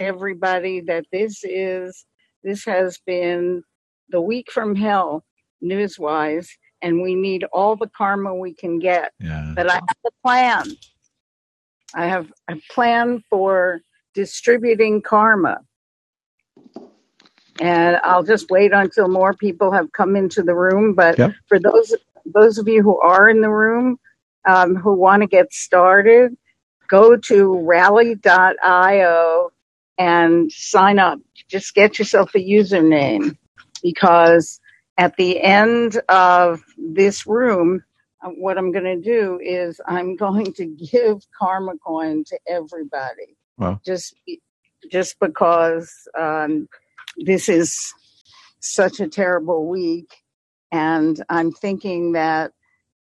everybody that this is this has been the week from hell news wise and we need all the karma we can get Yeah. but i have a plan i have a plan for distributing karma and i'll just wait until more people have come into the room but Yep. for those those of you who are in the room um, who want to get started go to rally.io and sign up. Just get yourself a username because at the end of this room, what I'm going to do is I'm going to give Karma Coin to everybody. Wow. Just, just because um, this is such a terrible week, and I'm thinking that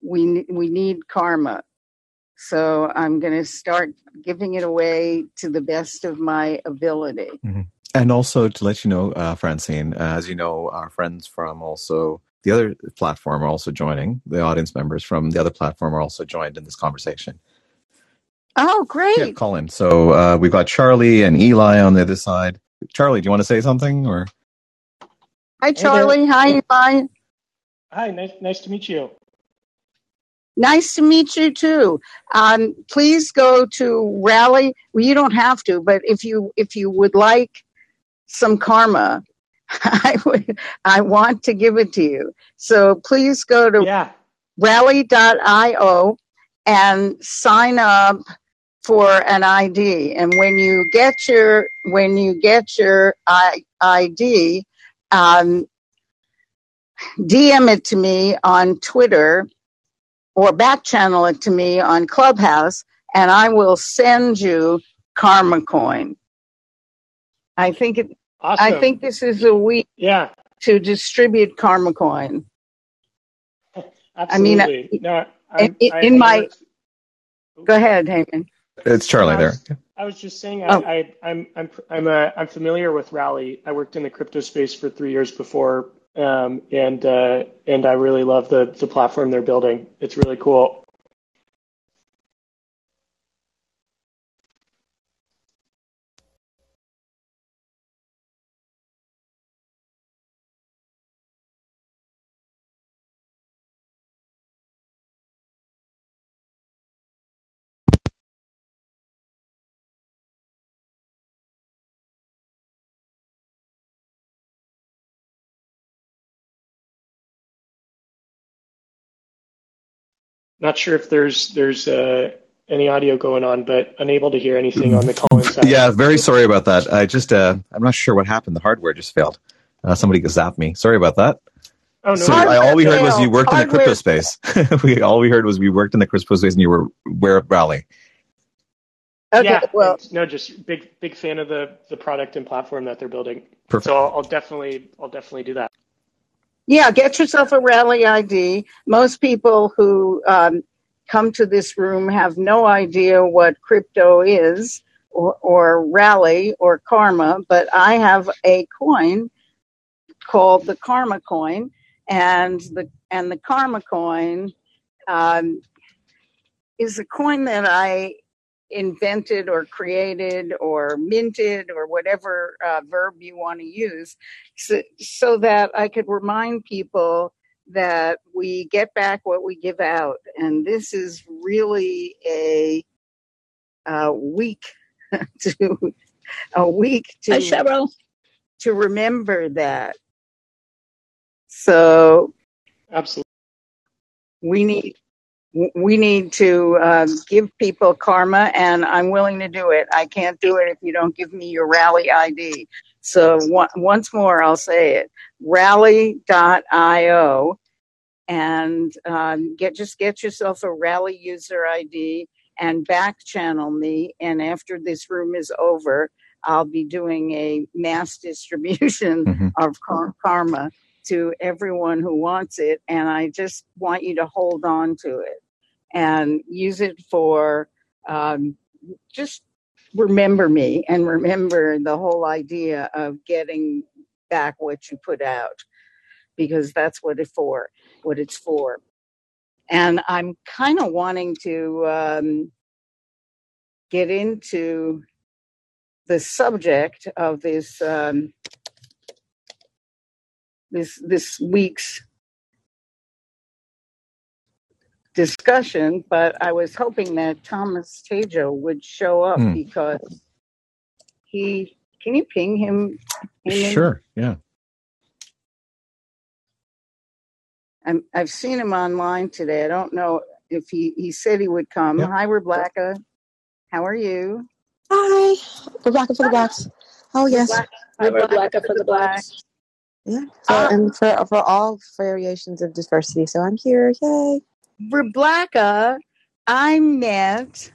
we we need karma. So I'm going to start giving it away to the best of my ability. And also to let you know, uh, Francine, uh, as you know, our friends from also the other platform are also joining. The audience members from the other platform are also joined in this conversation. Oh, great! Yeah, Callin. So uh, we've got Charlie and Eli on the other side. Charlie, do you want to say something or? Hi, Charlie. Hi, Eli. Hi, nice, nice to meet you. Nice to meet you too. Um, please go to Rally. Well, you don't have to, but if you if you would like some karma, I would. I want to give it to you. So please go to Yeah, rally.io and sign up for an ID. And when you get your when you get your I, ID, um, DM it to me on Twitter or back channel it to me on Clubhouse, and I will send you Karma Coin. I think it. awesome. I think this is a week yeah, to distribute Karma Coin. I mean, no, I, in- I, in I my- worked- Go ahead, Heyman. It's Charlie I there. I was just saying, I, Oh. I, I'm, I'm, I'm, uh, I'm familiar with Rally. I worked in the crypto space for three years before, um, and uh, and I really love the the platform they're building. It's really cool. Not sure if there's there's uh, any audio going on, but unable to hear anything on the call-in side. Yeah, very sorry about that. I just, uh, I'm not sure what happened. The hardware just failed. Uh, somebody zapped me. Sorry about that. Oh no, So Hardware I, all we heard was you worked in the crypto space. we all we heard was we worked in the crypto space and you were where at Rally. Okay, yeah, well, no, just big big fan of the the product and platform that they're building. Perfect. So I'll, I'll definitely I'll definitely do that. Yeah, get yourself a rally ID. Most people who um, come to this room have no idea what crypto is or, or rally or karma, but I have a coin called the karma coin and the and the karma coin um, is a coin that I invented or created or minted or whatever uh, verb you want to use so, so that I could remind people that we get back what we give out. And this is really a, uh week to a week Hi, to Cheryl. to remember that. So Absolutely. we need we need to uh, give people karma, and I'm willing to do it. I can't do it if you don't give me your rally ID. So one, once more, I'll say it: rally.io, and um, get just get yourself a rally user ID and back channel me. And after this room is over, I'll be doing a mass distribution Mhm. of kar- karma to everyone who wants it. And I just want you to hold on to it and use it for um, just remember me and remember the whole idea of getting back what you put out because that's what it for what it's for and i'm kind of wanting to um, get into the subject of this um, this this week's discussion, but I was hoping that Thomas Tejo would show up Hmm. because he can you ping him? him in? Sure. Yeah. I'm, I've seen him online today. I don't know if he he said he would come. Yep. Hi, Rebecca. How are you? Hi, Rebecca for the Blacks. Oh yes, Rebecca- Hi, Rebecca for the Blacks. Yeah. So, Ah. and for for all variations of diversity. So I'm here. Yay! Rebecca, I met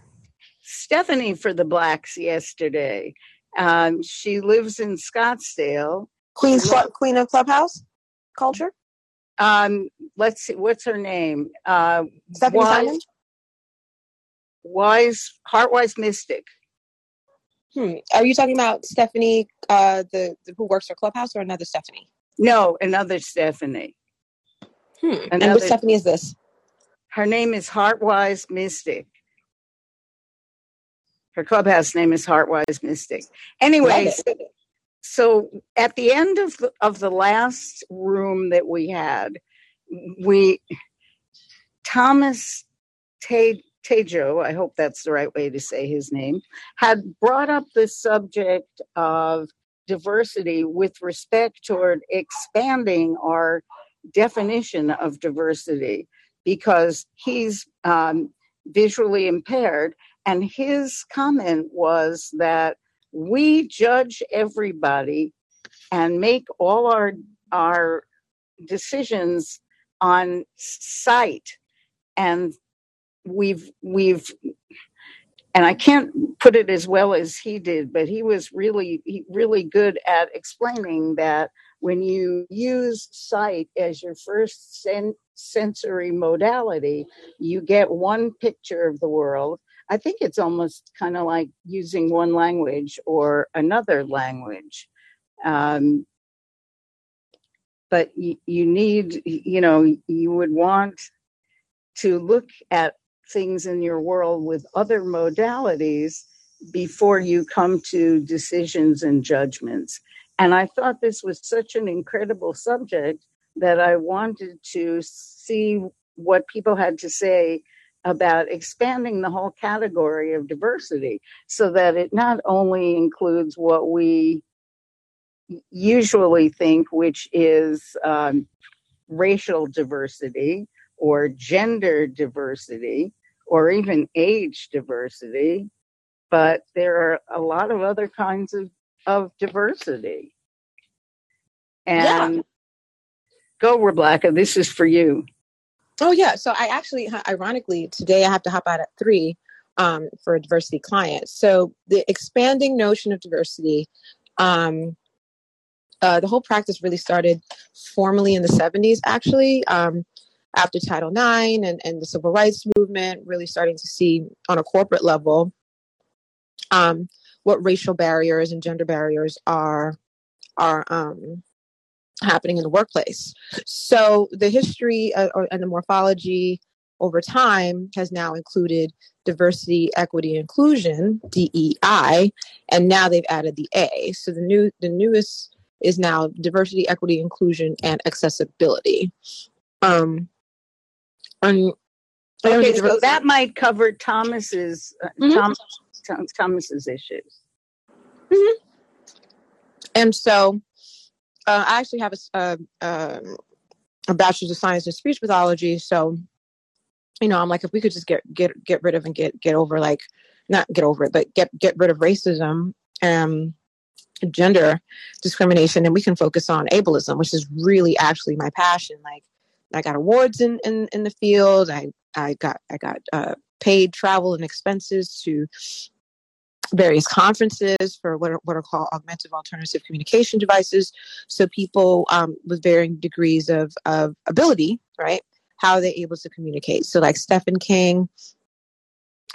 Stephanie for the Blacks yesterday. Um, she lives in Scottsdale. Queen Yeah. Queen of Clubhouse culture. Um, let's see, what's her name? Uh, Stephanie Wise- Simon. Wise, Heartwise Mystic. Hmm. Are you talking about Stephanie, uh, the, the who works for Clubhouse, or another Stephanie? No, another Stephanie. Hmm. And which Stephanie is this? Her name is Heartwise Mystic. Her clubhouse name is Heartwise Mystic. Anyway, so, so at the end of the, of the last room that we had, we Thomas Te- Tejo, I hope that's the right way to say his name, had brought up the subject of diversity with respect toward expanding our definition of diversity because he's um, visually impaired. And his comment was that we judge everybody and make all our our decisions on sight and we've we've and I can't put it as well as he did, but he was really really good at explaining that when you use sight as your first sen- sensory modality, you get one picture of the world. I think it's almost kind of like using one language or another language. Um, but you need, you know, you would want to look at things in your world with other modalities before you come to decisions and judgments. And I thought this was such an incredible subject that I wanted to see what people had to say about expanding the whole category of diversity so that it not only includes what we usually think, which is um, racial diversity or gender diversity or even age diversity, but there are a lot of other kinds of, of diversity. And go, Rebecca, this is for you. Oh yeah. So I actually, ironically, today I have to hop out at three um, for a diversity client. So the expanding notion of diversity, um, uh, the whole practice really started formally in the 70s, actually, um, after Title IX and, and the civil rights movement, really starting to see on a corporate level um, what racial barriers and gender barriers are are um, happening in the workplace. So the history uh, or, and the morphology over time has now included diversity, equity, inclusion (DEI), and now they've added the A. So the new the newest is now diversity, equity, inclusion, and accessibility. Um, and Okay, so that might cover Thomas's uh, Mhm. Tom, Tom, Thomas's issues. and so uh, I actually have a, a, um, a bachelor's of science in speech pathology. So, you know, I'm like, if we could just get get get rid of and get get over like not get over it, but get get rid of racism and gender discrimination, and we can focus on ableism, which is really actually my passion. Like, I got awards in in, in the field. I I got I got uh, paid travel and expenses to various conferences for what are, what are called augmented alternative communication devices. So people um, with varying degrees of, of ability, right? How are they able to communicate? So like Stephen King,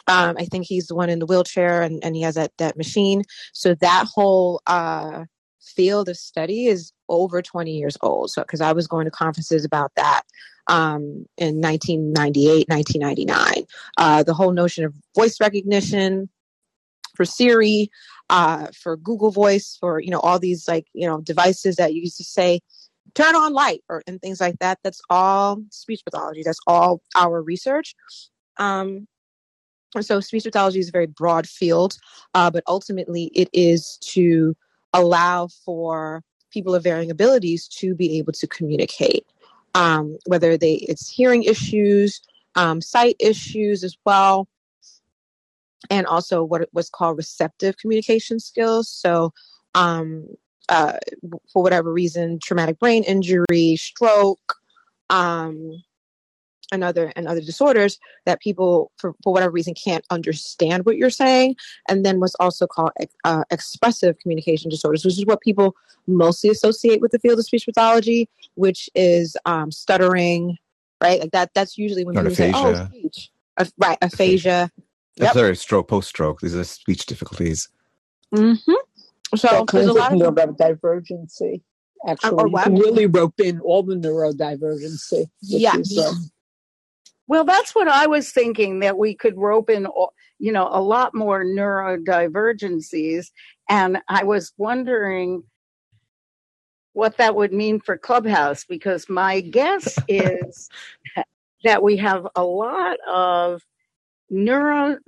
um, I think he's the one in the wheelchair and, and he has that, that machine. So that whole uh, field of study is over 20 years old. So, cause I was going to conferences about that um, in 1998, 1999. Uh, the whole notion of voice recognition, for Siri, uh, for Google Voice, for you know all these like you know devices that you used to say turn on light or and things like that. That's all speech pathology. That's all our research. Um, so speech pathology is a very broad field, uh, but ultimately it is to allow for people of varying abilities to be able to communicate, um, whether they it's hearing issues, um, sight issues as well, and also what what's called receptive communication skills. So, um, uh, for whatever reason, traumatic brain injury, stroke, um, and other and other disorders that people for, for whatever reason can't understand what you're saying. And then what's also called uh, expressive communication disorders which is what people mostly associate with the field of speech pathology which is um, stuttering right? Like that that's usually when people say oh speech. Uh, right aphasia. Yep. sorry stroke post stroke these are speech difficulties. Mm-hmm. so there's a lot of neurodivergency actually. You can really rope in all the neurodivergency yeah. is, um, well, that's what I was thinking that we could rope in, you know, a lot more neurodivergencies. And I was wondering what that would mean for Clubhouse because my guess is that we have a lot of neuro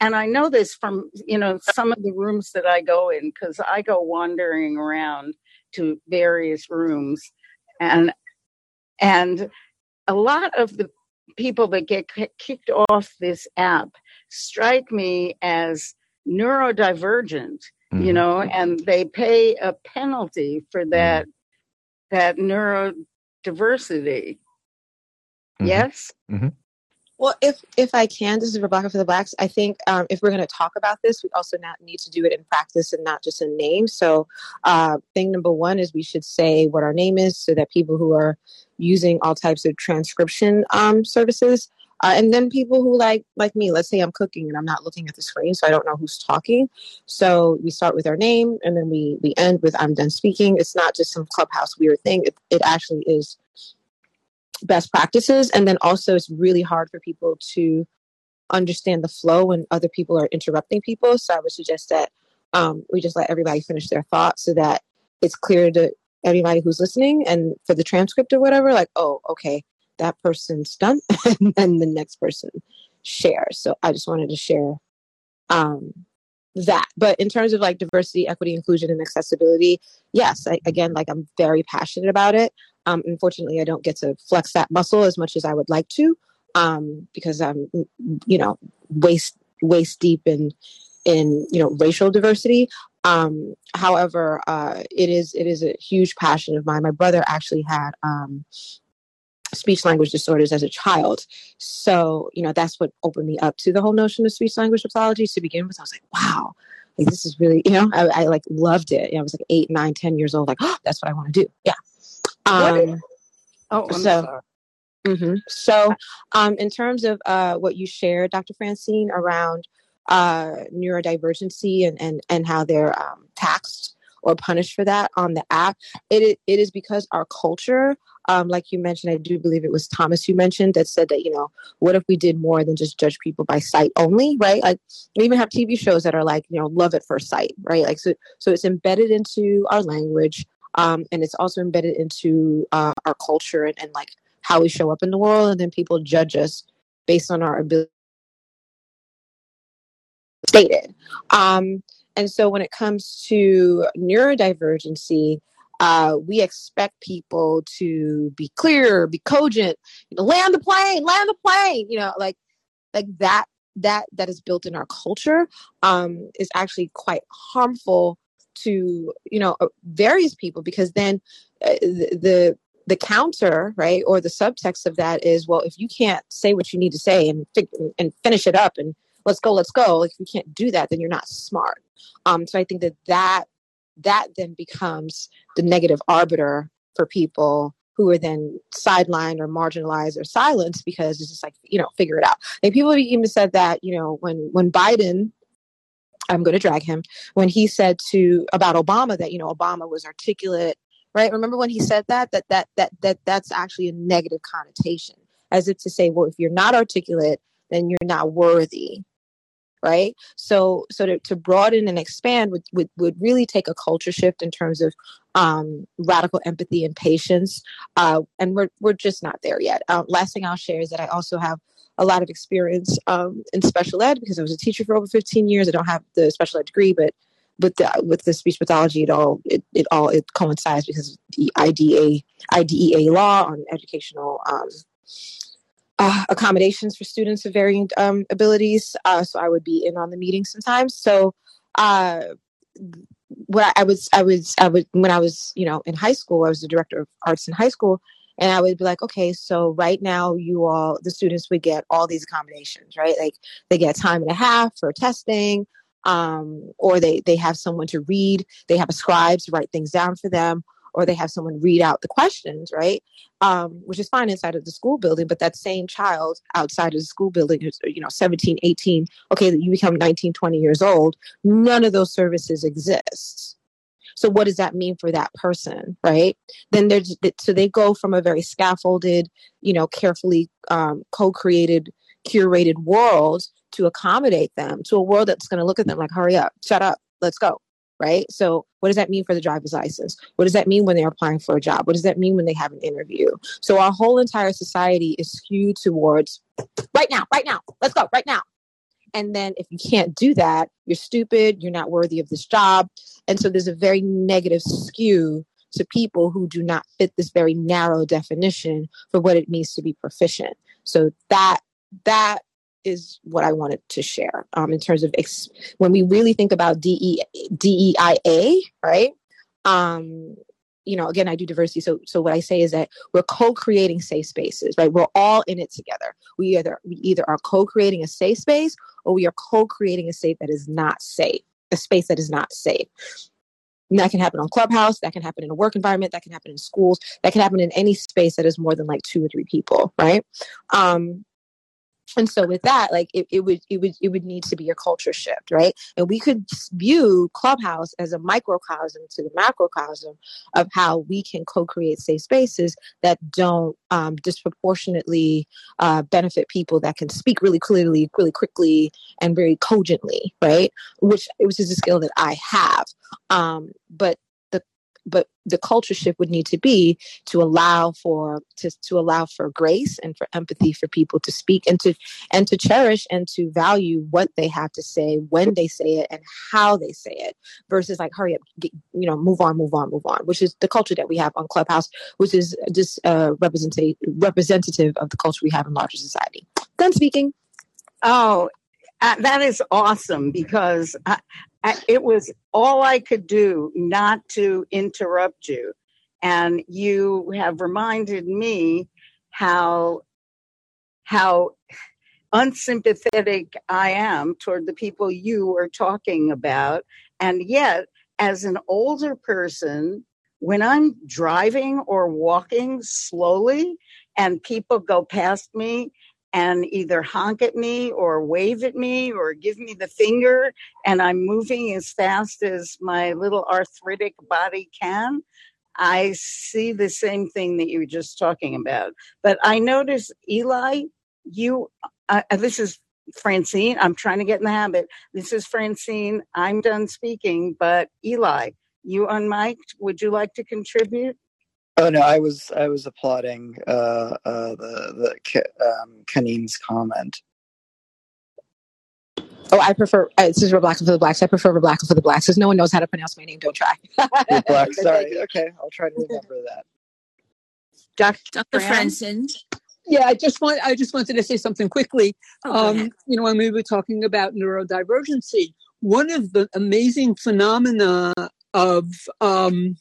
and I know this from, you know, some of the rooms that I go in because I go wandering around to various rooms and and a lot of the people that get kicked off this app strike me as neurodivergent, mm-hmm. you know, and they pay a penalty for mm-hmm. that mm-hmm. that neurodiversity. Mm-hmm. Yes. Mm-hmm. Well, if if I can, this is Rebecca for the Blacks. I think um, if we're going to talk about this, we also not need to do it in practice and not just in name. So, uh, thing number one is we should say what our name is, so that people who are using all types of transcription um, services, uh, and then people who like like me, let's say I'm cooking and I'm not looking at the screen, so I don't know who's talking. So we start with our name, and then we we end with I'm done speaking. It's not just some clubhouse weird thing. It, it actually is best practices and then also it's really hard for people to understand the flow when other people are interrupting people so i would suggest that um, we just let everybody finish their thoughts so that it's clear to everybody who's listening and for the transcript or whatever like oh okay that person's done and then the next person shares. So i just wanted to share um, that. But in terms of like diversity equity inclusion and accessibility yes I, again like i'm very passionate about it. Um, unfortunately, I don't get to flex that muscle as much as I would like to um, because I'm, you know, waist waist deep in in you know racial diversity. Um, however, uh, it is it is a huge passion of mine. My brother actually had um, speech language disorders as a child, so you know that's what opened me up to the whole notion of speech language pathology to begin with. I was like, wow. Like, this is really, you know, I, I like loved it. You know, I was like eight, nine, ten years old. Like, oh, that's what I want to do. Yeah. Um, oh, I'm so, mm-hmm. so um, in terms of uh, what you shared, Dr. Francine, around uh, neurodivergency and, and, and how they're um, taxed or punished for that on the app, it, it is because our culture, um, like you mentioned, I do believe it was Thomas you mentioned that said that, you know, what if we did more than just judge people by sight only, right? Like we even have TV shows that are like, you know, love at first sight, right? Like, so, so it's embedded into our language. Um, and it's also embedded into uh, our culture and, and like how we show up in the world. And then people judge us based on our ability stated. Um, and so when it comes to neurodivergency, uh, we expect people to be clear, be cogent, you know, land the plane, land the plane, you know, like like that that that is built in our culture um, is actually quite harmful to you know uh, various people because then uh, the the counter right or the subtext of that is well if you can't say what you need to say and and finish it up and let's go let's go. Like if you can't do that then you're not smart. Um so i think that that that then becomes the negative arbiter for people who are then sidelined or marginalized or silenced because it's just like you know figure it out. And people even said that you know when when biden I'm going to drag him when he said to about Obama that you know Obama was articulate, right? Remember when he said that? That that that that that's actually a negative connotation, as if to say, well, if you're not articulate, then you're not worthy, right? So so to, to broaden and expand would, would would really take a culture shift in terms of um, radical empathy and patience uh, and we're we're just not there yet. Um, last thing i'll share is that i also have a lot of experience um, in special ed because i was a teacher for over 15 years. I don't have the special ed degree but with the with the speech pathology it all it, it all it coincides because of the IDA IDEA law on educational um, uh, accommodations for students of varying um, abilities. Uh, so I would be in on the meeting sometimes. So uh, what I, I was, I was, I would when I was, you know, in high school, I was the director of arts in high school, and I would be like, okay, so right now you all, the students would get all these accommodations, right? Like they get time and a half for testing, um, or they they have someone to read, they have a scribe to write things down for them, or they have someone read out the questions, right? Um, which is fine inside of the school building, but that same child outside of the school building is, you know, 17, 18, okay, you become 19, 20 years old, none of those services exist. So what does that mean for that person, right? Then there's so they go from a very scaffolded, you know, carefully um, co-created, curated world to accommodate them to a world that's going to look at them like, hurry up, shut up, let's go, right? So, what does that mean for the driver's license? What does that mean when they're applying for a job? What does that mean when they have an interview? So, our whole entire society is skewed towards right now, right now, let's go, right now. And then, if you can't do that, you're stupid, you're not worthy of this job. And so, there's a very negative skew to people who do not fit this very narrow definition for what it means to be proficient. So, that that is what I wanted to share um, in terms of ex- when we really think about DE, DEIA, right? Um, you know, again, I do diversity. So, so what I say is that we're co-creating safe spaces, right? We're all in it together. We either we either are co-creating a safe space or we are co-creating a safe that is not safe, a space that is not safe. And that can happen on Clubhouse. That can happen in a work environment. That can happen in schools. That can happen in any space that is more than like two or three people, right? Um, and so with that like it, it would it would it would need to be a culture shift right? And we could view clubhouse as a microcosm to the macrocosm of how we can co-create safe spaces that don't um, disproportionately uh, benefit people that can speak really clearly really quickly and very cogently right? Which which is a skill that i have. Um, but but the culture shift would need to be to allow for to, to allow for grace and for empathy for people to speak and to and to cherish and to value what they have to say when they say it and how they say it versus like hurry up get, you know move on move on move on which is the culture that we have on clubhouse which is just uh representative representative of the culture we have in larger society. Done speaking. Oh uh, that is awesome because it was all I could do not to interrupt you. And you have reminded me how how unsympathetic I am toward the people you are talking about. And yet, as an older person, when I'm driving or walking slowly and people go past me and either honk at me or wave at me or give me the finger and I'm moving as fast as my little arthritic body can, I see the same thing that you were just talking about. But I notice, Eli, you, uh, uh, this is Francine. I'm trying to get in the habit. This is Francine. I'm done speaking, but Eli, you unmiked. Would you like to contribute? Oh no, I was I was applauding uh, uh, the the um, Kaneen's comment. Oh, I prefer. Uh, this is Reblack for the blacks. I prefer Reblack for the blacks because no one knows how to pronounce my name. Don't try. Black. Sorry. Okay, I'll try to remember that. Dr. Dr. Franson. Yeah, I just want I just wanted to say something quickly. Oh, um, you know, when we were talking about neurodivergency, one of the amazing phenomena of um,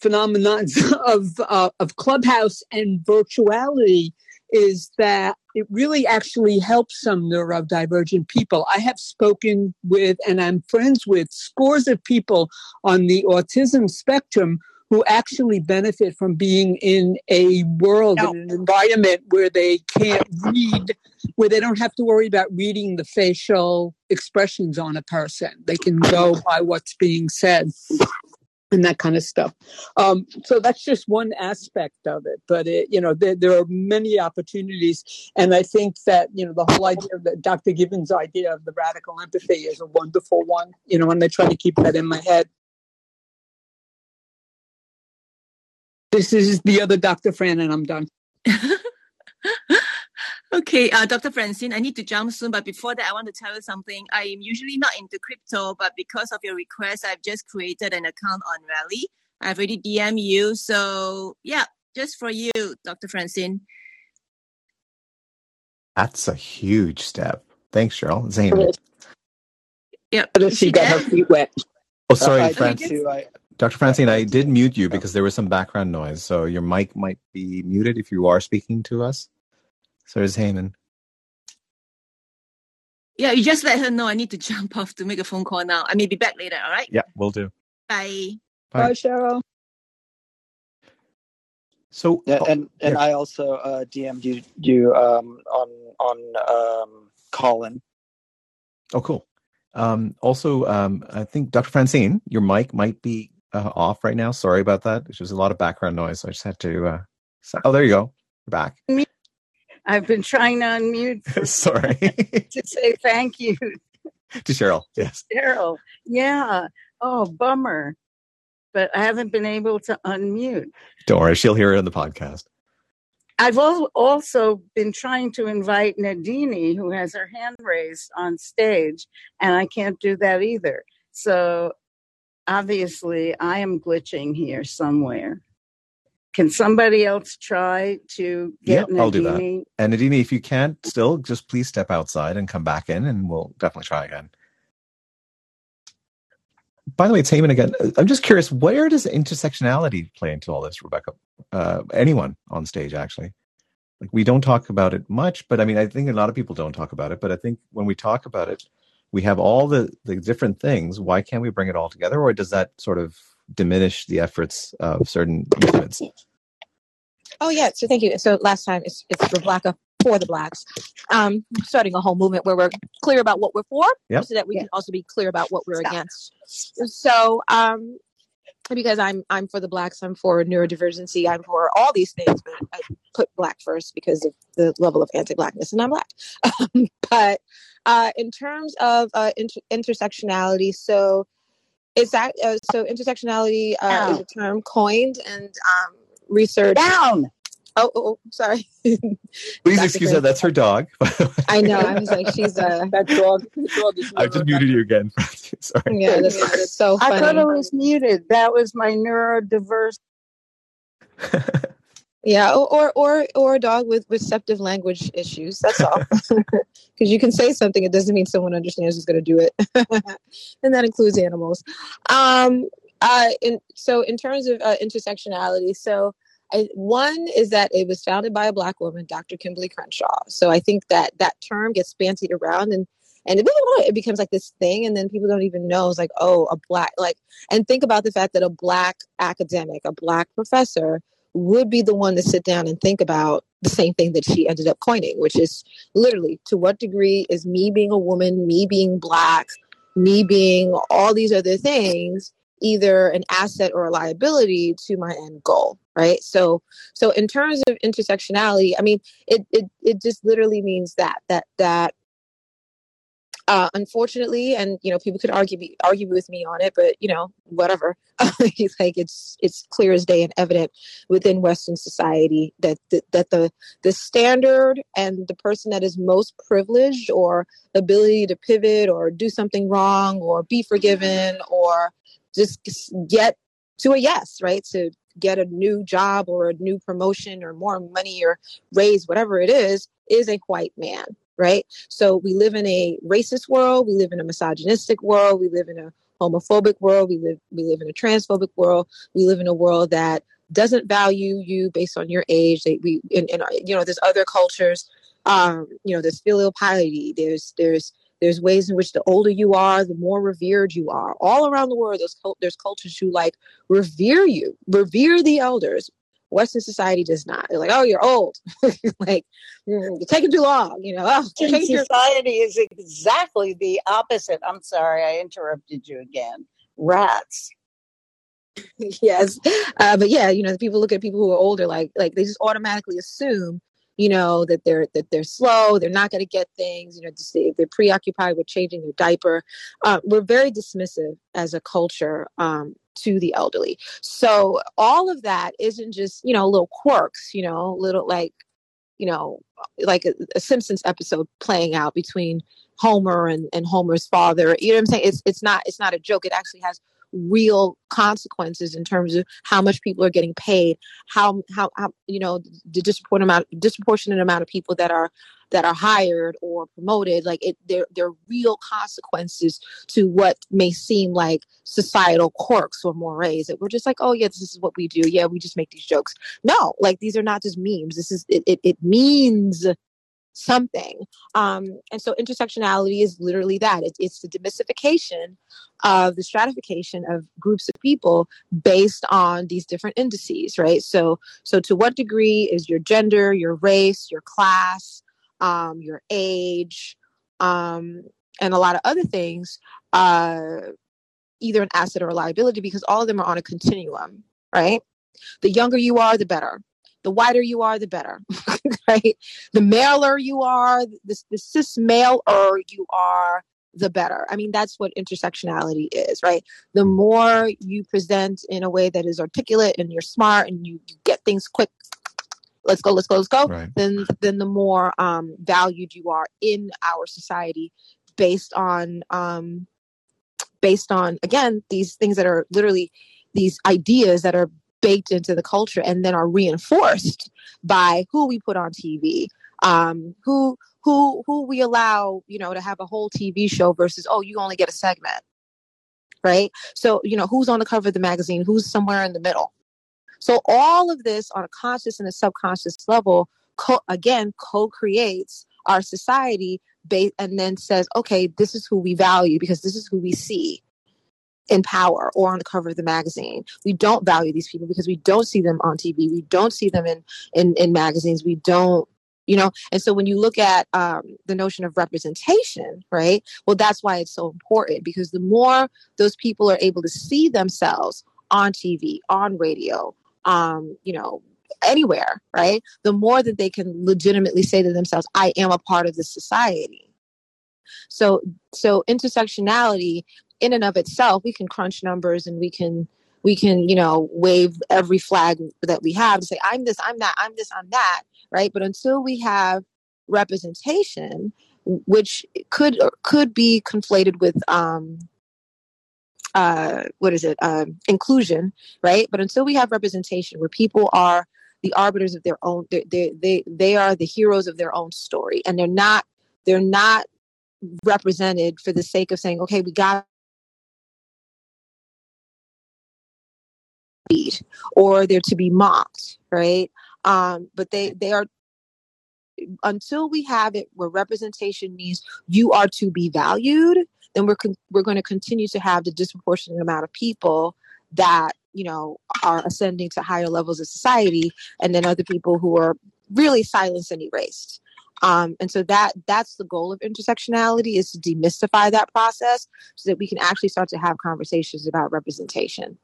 phenomenon of uh, of Clubhouse and virtuality is that it really actually helps some neurodivergent people. I have spoken with and I'm friends with scores of people on the autism spectrum who actually benefit from being in a world, no. in an environment where they can't read, where they don't have to worry about reading the facial expressions on a person. They can go by what's being said. And that kind of stuff. Um, so that's just one aspect of it. But it, you know, there, there are many opportunities, and I think that you know the whole idea of the, Dr. Gibbons' idea of the radical empathy is a wonderful one. You know, and I try to keep that in my head. This is the other Dr. Fran, and I'm done. Okay, uh, Dr. Francine, I need to jump soon, but before that, I want to tell you something. I am usually not into crypto, but because of your request, I've just created an account on Rally. I've already DM you. So, yeah, just for you, Dr. Francine. That's a huge step. Thanks, Cheryl. Zane. Yeah. She got her feet wet. Oh, sorry, Uh, I Fran- did too. I, Dr. Francine, I did mute you because there was some background noise. So your mic might be muted if you are speaking to us. So is Heyman. Yeah, you just let her know I need to jump off to make a phone call now. I may be back later, all right? Yeah, we'll do. Bye. Bye. Bye, Cheryl. So yeah, oh, and and yeah. I also uh, DM'd you, you um, on on um, Callin. Oh, cool. Um, also, um, I think Dr. Francine, your mic might be uh, off right now. Sorry about that. There's a lot of background noise. So I just had to. Uh, so- oh, there you go. You're back. I've been trying to unmute Sorry. to say thank you, to Cheryl. Yes. Daryl. Yeah. Oh, bummer. But I haven't been able to unmute. Don't worry. She'll hear it on the podcast. I've also been trying to invite Nadini, who has her hand raised on stage, and I can't do that either. So obviously, I am glitching here somewhere. Can somebody else try to get Yeah, I'll do that. And Nadine, if you can't still, just please step outside and come back in, and we'll definitely try again. By the way, it's Heyman again. I'm just curious, where does intersectionality play into all this, Rebecca? Uh, anyone on stage, actually? Like we don't talk about it much, but I mean, I think a lot of people don't talk about it. But I think when we talk about it, we have all the the different things. Why can't we bring it all together, or does that sort of diminish the efforts of certain movements? Oh yeah, so thank you. So last time it's it's for black for the blacks. Um, starting a whole movement where we're clear about what we're for, Yep. so that we Yeah. can also be clear about what we're Stop. against. So um, because I'm I'm for the blacks, I'm for neurodivergency, I'm for all these things, but I put black first because of the level of anti-blackness, and I'm black. Um, but uh, in terms of uh, inter- intersectionality, so is that uh, so intersectionality uh, is a term coined and um, research. Down. Oh, oh, oh, sorry. Please excuse her. That's her dog. I know. I was like, she's a That dog, dog I've just muted you again. Sorry. yeah, that's, that's so I thought funny. it was muted. That was my neurodiverse. Yeah, or, or or a dog with receptive language issues. That's all. Because you can say something, it doesn't mean someone understands who's going to do it, and that includes animals. Um, uh, in, so in terms of uh, intersectionality, so I, one is that it was founded by a black woman, Dr. Kimberlé Crenshaw. So I think that that term gets bantied around and and it becomes like this thing, and then people don't even know. It's like, oh, a black like, and think about the fact that a black academic, a black professor, would be the one to sit down and think about the same thing that she ended up coining, which is literally to what degree is me being a woman, me being black, me being all these other things either an asset or a liability to my end goal right so so in terms of intersectionality i mean it it, it just literally means that that that uh, unfortunately, and you know, people could argue argue with me on it, but you know, whatever. it's like it's it's clear as day and evident within Western society that the, that the the standard and the person that is most privileged or ability to pivot or do something wrong or be forgiven or just get to a yes, right? To get a new job or a new promotion or more money or raise, whatever it is, is a white man, right? So we live in a racist world, we live in a misogynistic world, we live in a homophobic world, we live we live in a transphobic world, we live in a world that doesn't value you based on your age. They, we and, and you know there's other cultures, um, you know there's filial piety, there's there's there's ways in which the older you are, the more revered you are. All around the world, there's there's cultures who like revere you, revere the elders. Western society does not. They're like, oh, you're old. like, you're taking too long. You know, oh, Western change your society is exactly the opposite. I'm sorry, I interrupted you again. Rats. yes, uh, but yeah, you know, people look at people who are older, like like they just automatically assume, you know, that they're that they're slow, they're not going to get things, you know, just they, they're preoccupied with changing their diaper. Uh, we're very dismissive as a culture um, to the elderly. So all of that isn't just you know little quirks, you know, little like you know, like a, a Simpsons episode playing out between Homer and, and Homer's father. You know what I'm saying? It's it's not it's not a joke. It actually has real consequences in terms of how much people are getting paid, how how, how you know the disproportionate amount disproportionate amount of people that are that are hired or promoted. Like it, there there are real consequences to what may seem like societal quirks or mores that we're just like, oh yeah, this is what we do. Yeah, we just make these jokes. No, like these are not just memes. This is it. It, it means something. Um, and so intersectionality is literally that. It, it's the demystification of the stratification of groups of people based on these different indices, right? So, so to what degree is your gender, your race, your class, um, your age, um, and a lot of other things, uh, either an asset or a liability because all of them are on a continuum, right? The younger you are, the better the whiter you are, the better, right? The maler you are, the, the cis maler you are, the better. I mean, that's what intersectionality is, right? The more you present in a way that is articulate and you're smart and you, you get things quick, let's go, let's go, let's go, right. then then the more um, valued you are in our society based on um, based on again these things that are literally these ideas that are baked into the culture and then are reinforced by who we put on TV, um, who who who we allow, you know, to have a whole TV show versus oh, you only get a segment, right? So you know, who's on the cover of the magazine, who's somewhere in the middle. So all of this on a conscious and a subconscious level, co- again, co-creates our society, ba- and then says, okay, this is who we value because this is who we see in power or on the cover of the magazine. We don't value these people because we don't see them on TV. We don't see them in in, in magazines. We don't you know and so when you look at um, the notion of representation right well that's why it's so important because the more those people are able to see themselves on tv on radio um, you know anywhere right the more that they can legitimately say to themselves i am a part of this society so so intersectionality in and of itself, we can crunch numbers and we can we can you know wave every flag that we have to say i'm this i'm that i'm this i'm that right? But until we have representation which could could be conflated with um uh what is it? Um inclusion right? But until we have representation where people are the arbiters of their own they they they, they are the heroes of their own story and they're not they're not represented for the sake of saying okay we got or they're to be mocked, right? Um, but they they are until we have it where representation means you are to be valued, then we're con- we're going to continue to have the disproportionate amount of people that you know are ascending to higher levels of society, and then other people who are really silenced and erased. Um, and so that that's the goal of intersectionality is to demystify that process so that we can actually start to have conversations about representation.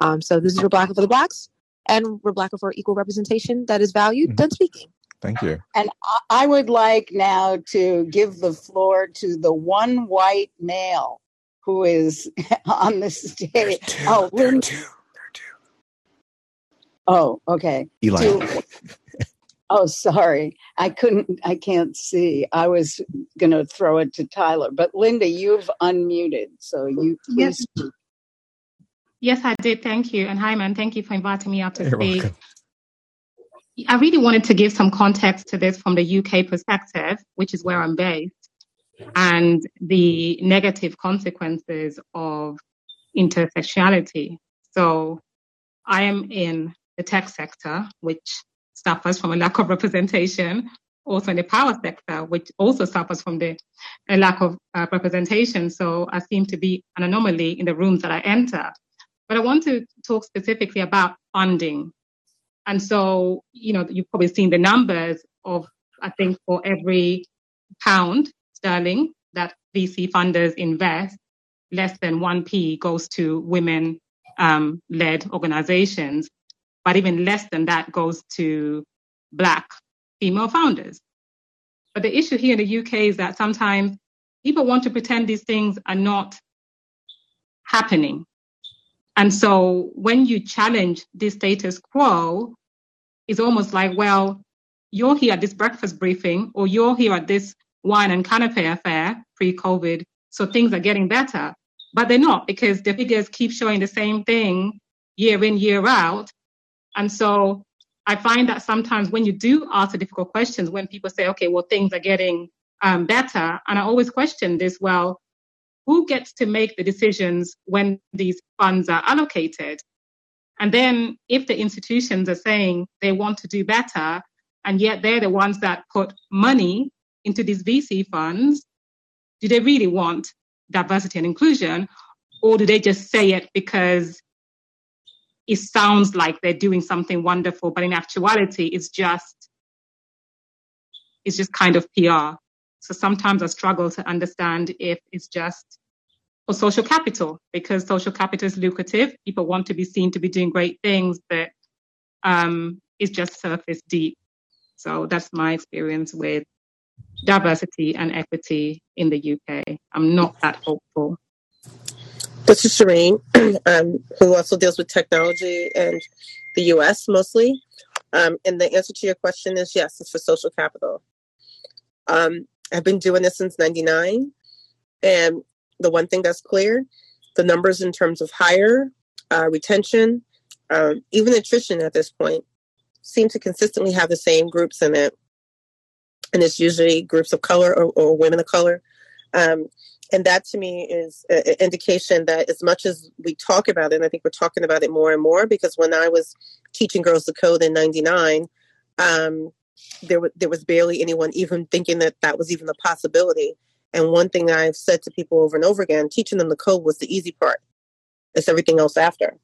Um, so this is Rebecca for the Blacks, and Rebecca for equal representation that is valued. Mm-hmm. Done speaking. Thank you. And I would like now to give the floor to the one white male who is on the stage. Two, oh, there are two. There are two. Oh, okay. Eli. Two. Oh, sorry. I couldn't, I can't see. I was going to throw it to Tyler. But Linda, you've unmuted. So you please yes. Yes, I did. Thank you. And hi, man. Thank you for inviting me up to You're speak. Welcome. I really wanted to give some context to this from the UK perspective, which is where I'm based, and the negative consequences of intersectionality. So I am in the tech sector, which suffers from a lack of representation, also in the power sector, which also suffers from the lack of uh, representation. So I seem to be an anomaly in the rooms that I enter. But I want to talk specifically about funding. And so, you know, you've probably seen the numbers of, I think, for every pound sterling that VC funders invest, less than 1p goes to women um, led organizations, but even less than that goes to Black female founders. But the issue here in the UK is that sometimes people want to pretend these things are not happening. And so when you challenge this status quo, it's almost like, well, you're here at this breakfast briefing or you're here at this wine and canapé affair pre COVID. So things are getting better, but they're not because the figures keep showing the same thing year in, year out. And so I find that sometimes when you do ask the difficult questions, when people say, okay, well, things are getting um, better, and I always question this, well, who gets to make the decisions when these funds are allocated? And then if the institutions are saying they want to do better, and yet they're the ones that put money into these VC funds, do they really want diversity and inclusion? Or do they just say it because it sounds like they're doing something wonderful, but in actuality, it's just it's just kind of PR. So sometimes I struggle to understand if it's just for social capital because social capital is lucrative. People want to be seen to be doing great things, but um, it's just surface deep. So that's my experience with diversity and equity in the UK. I'm not that hopeful. This is Shireen, um, who also deals with technology and the US mostly. Um, and the answer to your question is yes, it's for social capital. Um, I've been doing this since 99. And the one thing that's clear the numbers in terms of hire, uh, retention, um, even attrition at this point seem to consistently have the same groups in it. And it's usually groups of color or, or women of color. Um, and that to me is an indication that as much as we talk about it, and I think we're talking about it more and more because when I was teaching girls to code in 99, um, there, w- there was barely anyone even thinking that that was even a possibility. And one thing I've said to people over and over again, teaching them the code was the easy part. It's everything else after.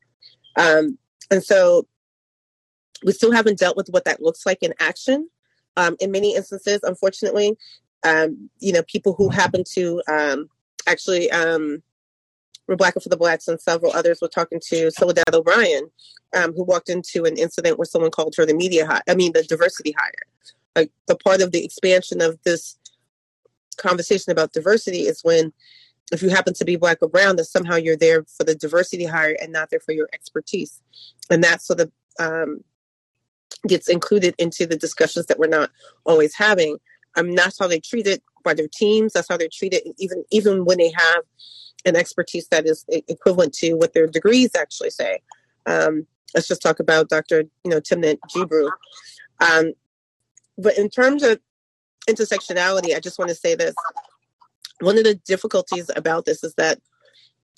Um, and so we still haven't dealt with what that looks like in action. Um, in many instances, unfortunately, um, you know, people who happen to um, actually um, Rebecca for the Blacks and several others were talking to Soledad O'Brien, um, who walked into an incident where someone called her the media hire. I mean, the diversity hire. Like the part of the expansion of this conversation about diversity is when, if you happen to be black or brown, that somehow you're there for the diversity hire and not there for your expertise, and that sort of um, gets included into the discussions that we're not always having. Um, that's how they treat it by their teams. That's how they're treated, even even when they have an expertise that is equivalent to what their degrees actually say. Um, let's just talk about Dr. You know Timnit Gebru. Um, but in terms of intersectionality, I just want to say this. One of the difficulties about this is that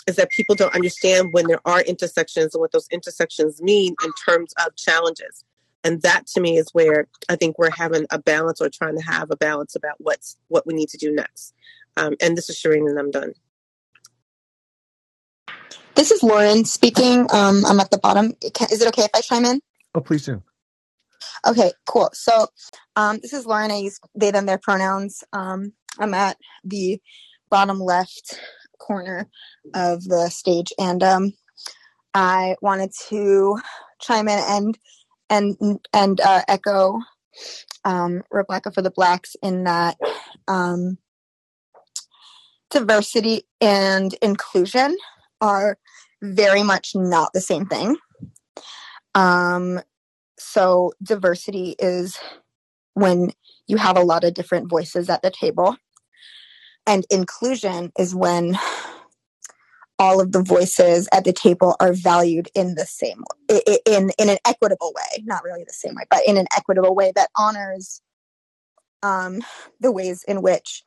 is that people don't understand when there are intersections and what those intersections mean in terms of challenges. And that to me is where I think we're having a balance or trying to have a balance about what's what we need to do next. Um, and this is Shireen, and I'm done. This is Lauren speaking. Um, I'm at the bottom. Is it okay if I chime in? Oh, please do. Okay, cool. So um, this is Lauren. I use they, them, their pronouns. Um, I'm at the bottom left corner of the stage, and um, I wanted to chime in and and and uh, echo um, Rebecca for the Blacks in that um, diversity and inclusion are very much not the same thing. Um, so diversity is when you have a lot of different voices at the table, and inclusion is when all of the voices at the table are valued in the same in in an equitable way not really the same way but in an equitable way that honors um, the ways in which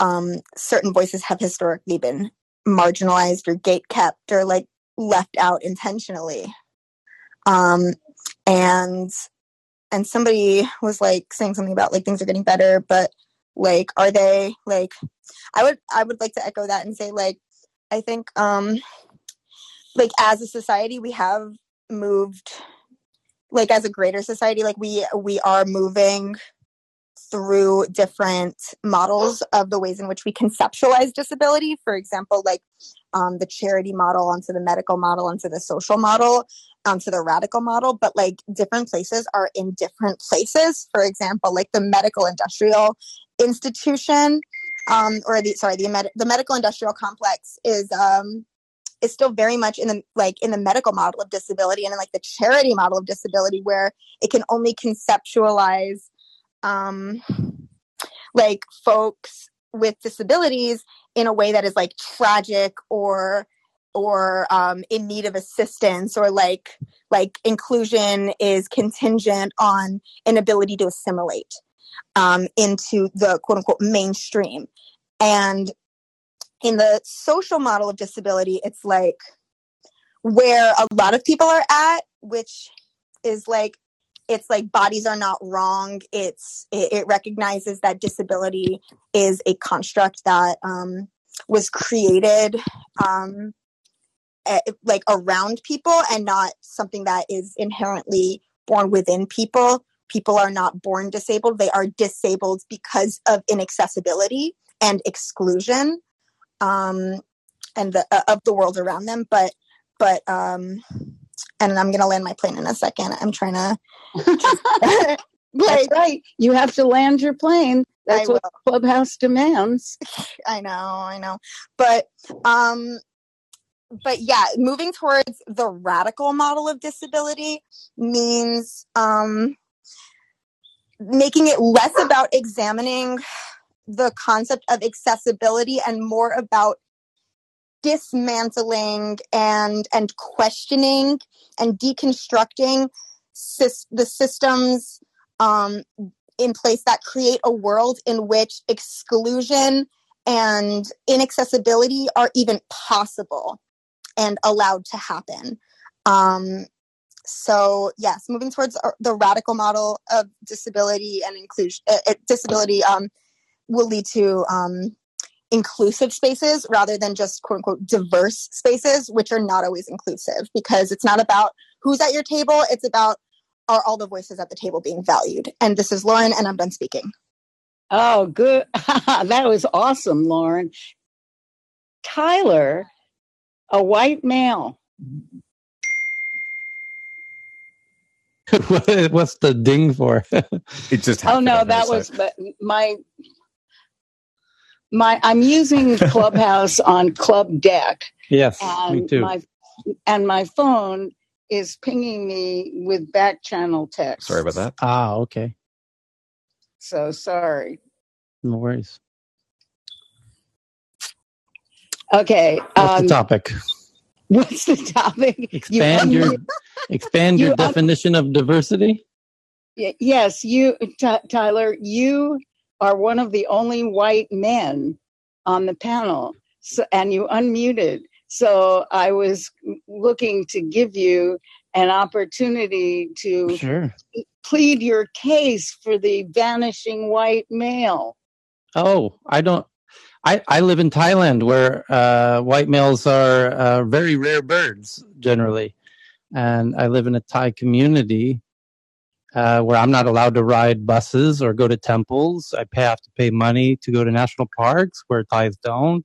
um, certain voices have historically been marginalized or gate kept or like left out intentionally. Um, and and somebody was like saying something about like things are getting better but like are they like i would i would like to echo that and say like I think um like as a society we have moved like as a greater society like we we are moving through different models of the ways in which we conceptualize disability. For example, like um, the charity model onto the medical model onto the social model onto the radical model, but like different places are in different places. For example, like the medical industrial institution, um, or the sorry, the med- the medical industrial complex is um, is still very much in the like in the medical model of disability and in like the charity model of disability where it can only conceptualize um like folks with disabilities in a way that is like tragic or or um, in need of assistance or like like inclusion is contingent on an ability to assimilate um, into the quote unquote mainstream. And in the social model of disability it's like where a lot of people are at which is like it's like bodies are not wrong. It's it, it recognizes that disability is a construct that um, was created um, like around people and not something that is inherently born within people people are not born disabled they are disabled because of inaccessibility and exclusion um, and the uh, of the world around them but but um and i'm gonna land my plane in a second i'm trying to that's right you have to land your plane that's what clubhouse demands I know, I know. But um but yeah, moving towards the radical model of disability means um making it less about examining the concept of accessibility and more about dismantling and and questioning and deconstructing sys- the systems um, in place that create a world in which exclusion and inaccessibility are even possible and allowed to happen. Um, so yes, moving towards the radical model of disability and inclusion, uh, disability um, will lead to um, inclusive spaces rather than just quote unquote diverse spaces, which are not always inclusive because it's not about who's at your table. It's about are all the voices at the table being valued. And this is Lauren, and I'm done speaking. Oh, good. that was awesome, Lauren. Tyler, a white male. What- What's the ding for? it just Oh no, that was but my my. I'm using Clubhouse on Clubdeck, yes, and me too. my and my phone is pinging me with back channel text. Sorry about that. Ah, okay. So sorry. No worries. Okay. What's um, the topic? What's the topic? Expand you your expand your you un- definition of diversity. Y- Yes, you, Ty Tyler, you are one of the only white men on the panel, so, and you unmuted. So I was looking to give you an opportunity to Sure. plead your case for the vanishing white male. Oh, I don't. I, I live in Thailand where uh, white males are uh, very rare birds generally. And I live in a Thai community uh, where I'm not allowed to ride buses or go to temples. I pay, have to pay money to go to national parks where Thais don't.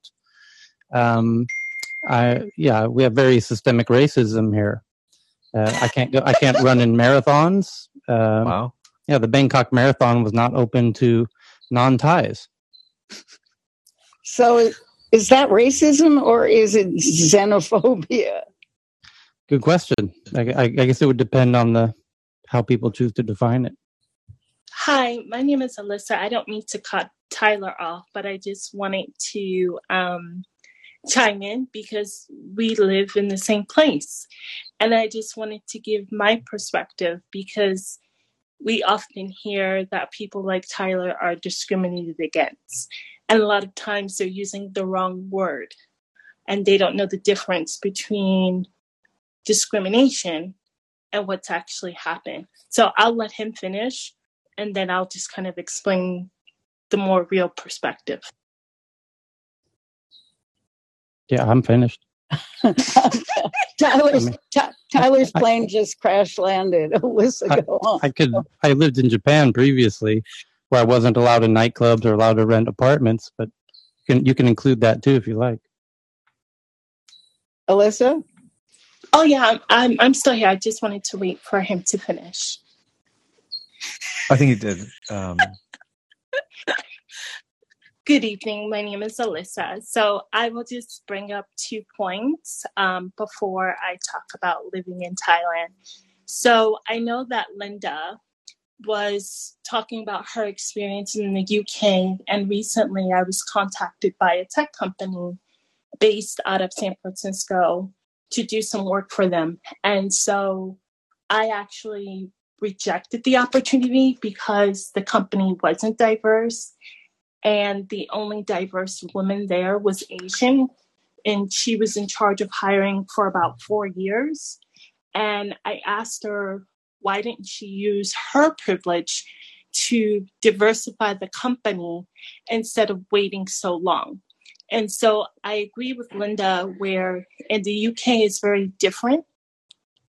Um, I, yeah, we have very systemic racism here. Uh, I can't go. I can't run in marathons. Um, wow. Yeah, the Bangkok Marathon was not open to non-Thais. So is that racism or is it xenophobia? Good question. I, I, I guess it would depend on the how people choose to define it. Hi, my name is Alyssa. I don't mean to cut Tyler off, but I just wanted to um, chime in because we live in the same place. And I just wanted to give my perspective because we often hear that people like Tyler are discriminated against. And a lot of times they're using the wrong word and they don't know the difference between discrimination and what's actually happened. So I'll let him finish and then I'll just kind of explain the more real perspective. Yeah, I'm finished. Tyler's I mean- Ty- Tyler's plane just crash landed. Alyssa, I, go on. I could. I lived in Japan previously, where I wasn't allowed in nightclubs or allowed to rent apartments, but you can you can include that too if you like. Alyssa? Oh yeah, I'm, I'm I'm still here. I just wanted to wait for him to finish. I think he did. Um, Good evening. My name is Alyssa. So I will just bring up two points um, before I talk about living in Thailand. So I know that Linda was talking about her experience in the UK, and recently I was contacted by a tech company based out of San Francisco to do some work for them. And so I actually rejected the opportunity because the company wasn't diverse and the only diverse woman there was Asian. And she was in charge of hiring for about four years. And I asked her, why didn't she use her privilege to diversify the company instead of waiting so long? And so I agree with Linda, where in the UK is very different.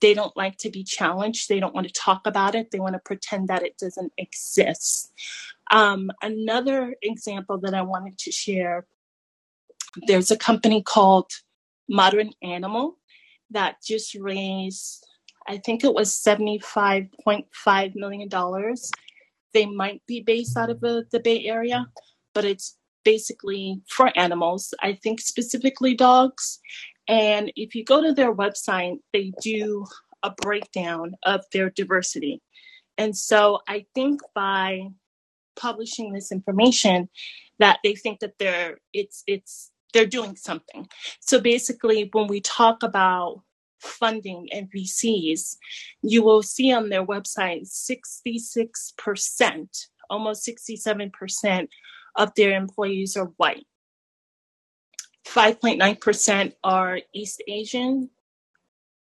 They don't like to be challenged. They don't want to talk about it. They want to pretend that it doesn't exist. Um, another example that I wanted to share there's a company called Modern Animal that just raised, I think it was $75.5 million. They might be based out of the, the Bay Area, but it's basically for animals, I think specifically dogs. And if you go to their website, they do a breakdown of their diversity. And so I think by publishing this information that they think that they're it's it's they're doing something. So basically when we talk about funding and VCs, you will see on their website 66%, almost 67% of their employees are white. 5.9% are East Asian,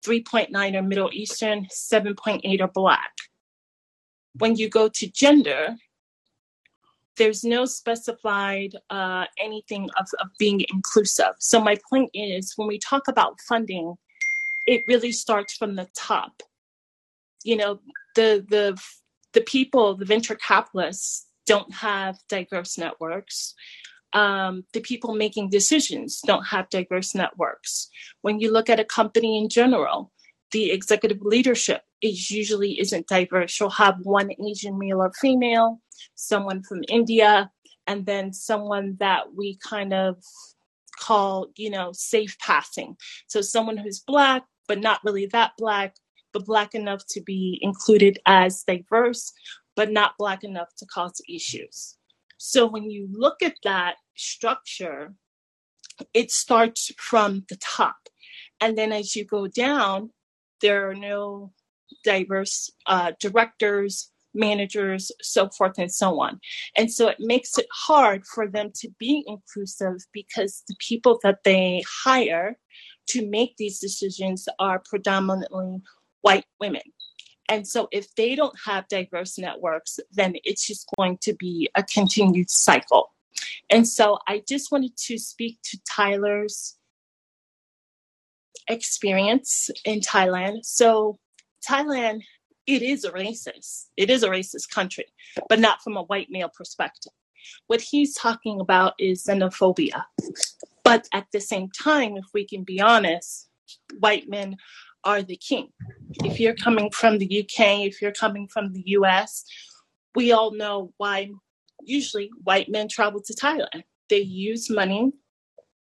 3.9 are Middle Eastern, 7.8 are Black. When you go to gender, there's no specified uh, anything of, of being inclusive. So my point is, when we talk about funding, it really starts from the top. You know, the the the people, the venture capitalists, don't have diverse networks. Um, the people making decisions don't have diverse networks. When you look at a company in general, the executive leadership is usually isn't diverse. You'll have one Asian male or female, someone from India, and then someone that we kind of call, you know, safe passing. So someone who's black, but not really that black, but black enough to be included as diverse, but not black enough to cause issues. So when you look at that structure, it starts from the top. And then as you go down, there are no diverse uh, directors, managers, so forth and so on. And so it makes it hard for them to be inclusive because the people that they hire to make these decisions are predominantly white women. And so if they don't have diverse networks, then it's just going to be a continued cycle. And so I just wanted to speak to Tyler's experience in Thailand. So Thailand, it is a racist. It is a racist country, but not from a white male perspective. What he's talking about is xenophobia. But at the same time, if we can be honest, white men are the king. If you're coming from the UK, if you're coming from the US, we all know why usually white men travel to Thailand. They use money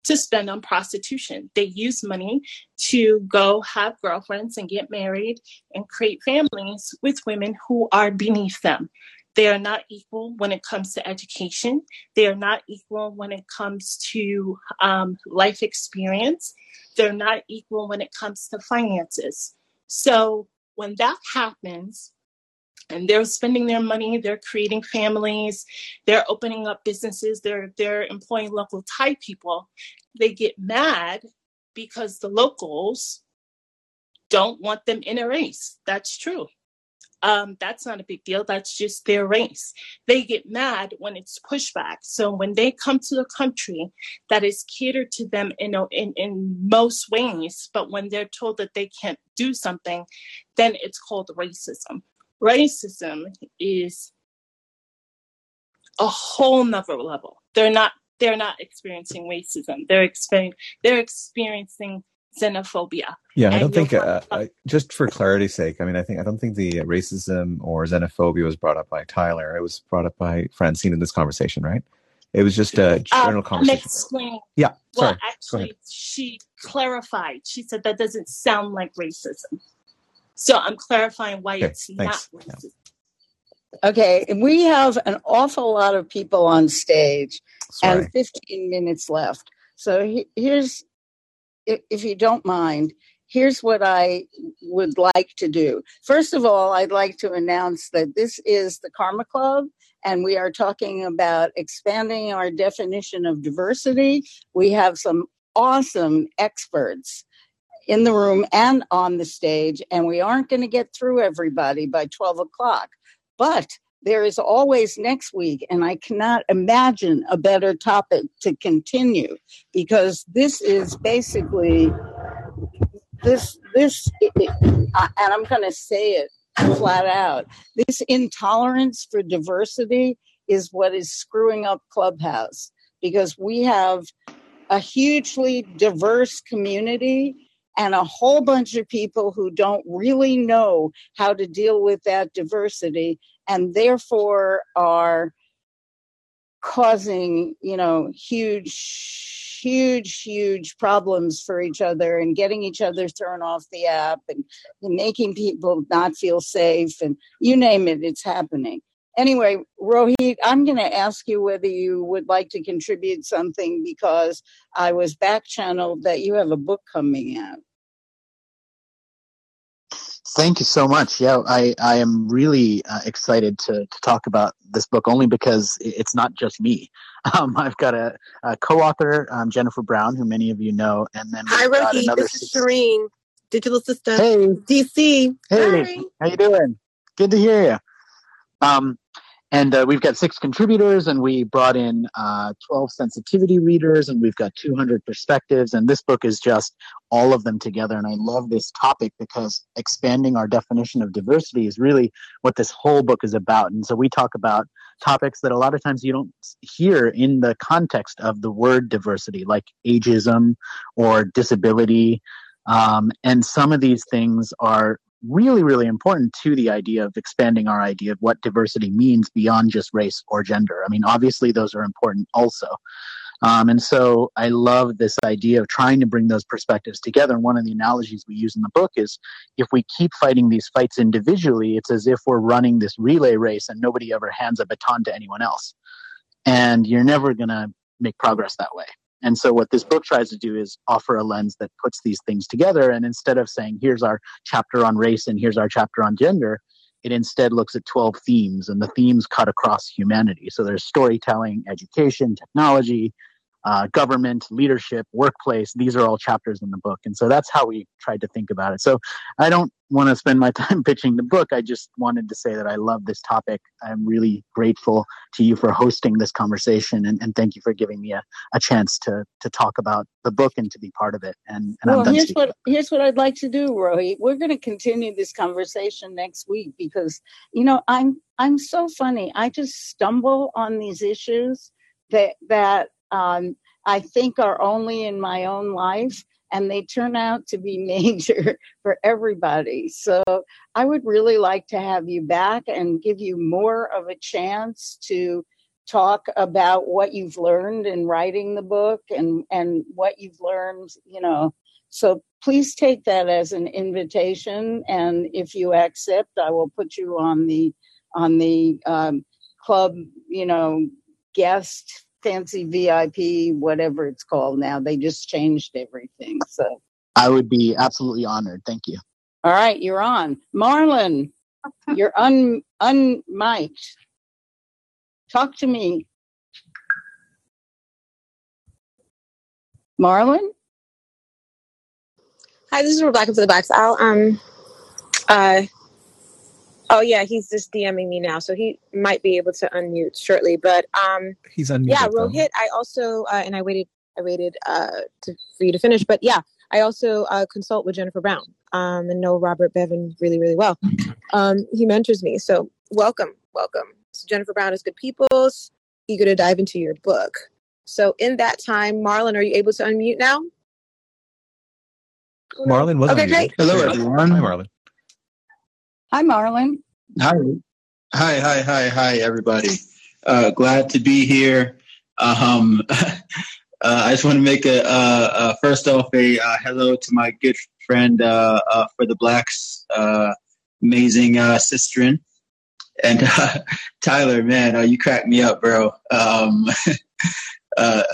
to spend on prostitution. They use money to go have girlfriends and get married and create families with women who are beneath them. They are not equal when it comes to education. They are not equal when it comes to um, life experience. They're not equal when it comes to finances. So when that happens, and they're spending their money, they're creating families, they're opening up businesses, they're they're employing local Thai people. They get mad because the locals don't want them in a race. That's true um, that's not a big deal. That's just their race. They get mad when it's pushback. So when they come to a country that is catered to them in, in, in most ways, but when they're told that they can't do something, then it's called racism. Racism is a whole nother level. They're not they're not experiencing racism. They're experiencing they're experiencing xenophobia. Yeah, I don't think. Uh, I, just for clarity's sake, I mean, I think I don't think the racism or xenophobia was brought up by Tyler. It was brought up by Francine in this conversation, right? It was just a Um, general I'm conversation. explaining. Yeah, Well, sorry. Go actually, she clarified. She said that doesn't sound like racism. So I'm clarifying why Okay, it's not thanks. racist. Okay, we have an awful lot of people on stage Sorry. and 15 minutes left. So he- here's, if, you don't mind, here's what I would like to do. First of all, I'd like to announce that this is the Karma Club, and we are talking about expanding our definition of diversity. We have some awesome experts in the room and on the stage, and we aren't going to get through everybody by 12 o'clock. But there is always next week, and I cannot imagine a better topic to continue because this is basically this this and I'm going to say it flat out. This intolerance for diversity is what is screwing up Clubhouse because we have a hugely diverse community and a whole bunch of people who don't really know how to deal with that diversity and therefore are causing you know huge huge huge problems for each other and getting each other thrown off the app and, and making people not feel safe and you name it it's happening. Anyway rohit i'm going to ask you whether you would like to contribute something because i was back channeled that you have a book coming out Thank you so much. Yeah, I, I am really uh, excited to, to talk about this book only because it's not just me. Um, I've got a, a co-author, um, Jennifer Brown, who many of you know, and then Hi, got another. This is Shireen, digital sister. Hey, DC. hey, Hi. how you doing? Good to hear you. Um, and uh, we've got six contributors, and we brought in uh, 12 sensitivity readers, and we've got 200 perspectives. And this book is just all of them together. And I love this topic because expanding our definition of diversity is really what this whole book is about. And so we talk about topics that a lot of times you don't hear in the context of the word diversity, like ageism or disability. Um, and some of these things are really, really important to the idea of expanding our idea of what diversity means beyond just race or gender. I mean, obviously, those are important also. Um, and so I love this idea of trying to bring those perspectives together. And one of the analogies we use in the book is if we keep fighting these fights individually, it's as if we're running this relay race and nobody ever hands a baton to anyone else. And you're never going to make progress that way. And so what this book tries to do is offer a lens that puts these things together. And instead of saying, here's our chapter on race and here's our chapter on gender, it instead looks at 12 themes and the themes cut across humanity. So there's storytelling, education, technology, uh, government, leadership, workplace. These are all chapters in the book. And so that's how we tried to think about it. So I don't want to spend my time pitching the book. I just wanted to say that I love this topic. I'm really grateful to you for hosting this conversation and, and thank you for giving me a, a chance to, to talk about the book and to be part of it. And, and I'm well, here's speaking. what here's what I'd like to do, Rohit. We're going to continue this conversation next week because you know I'm I'm so funny. I just stumble on these issues that that um, I think are only in my own life, and they turn out to be major for everybody. So I would really like to have you back and give you more of a chance to talk about what you've learned in writing the book and and what you've learned you know so please take that as an invitation and if you accept i will put you on the on the um, club you know guest fancy vip whatever it's called now they just changed everything so I would be absolutely honored. Thank you. all right you're on marlon you're un unmiked talk to me marlon Hi, this is Rebecca for the Blacks. I'll um uh oh yeah, he's just DMing me now, so he might be able to unmute shortly. But um He's unmuted. yeah, though. Rohit, I also uh, and I waited I waited uh to, for you to finish, but yeah, I also uh, consult with Jennifer Brown um and know Robert Bevan really really well. Um he mentors me, so welcome, welcome. So Jennifer Brown is Good People's. eager to dive into your book. So, in that time, Marlon, are you able to unmute now? Marlon was Okay, unmuted. great. Hello, everyone. Hi, Marlon. Hi, Marlon. Hi. Hi, hi, hi, hi, everybody. Uh, glad to be here. Um, uh, I just want to make a, first off, a uh, hello to my good friend uh, uh, for the Blacks, uh, amazing uh, Sistren. And Tyler, man, you cracked me up, bro. Um, uh,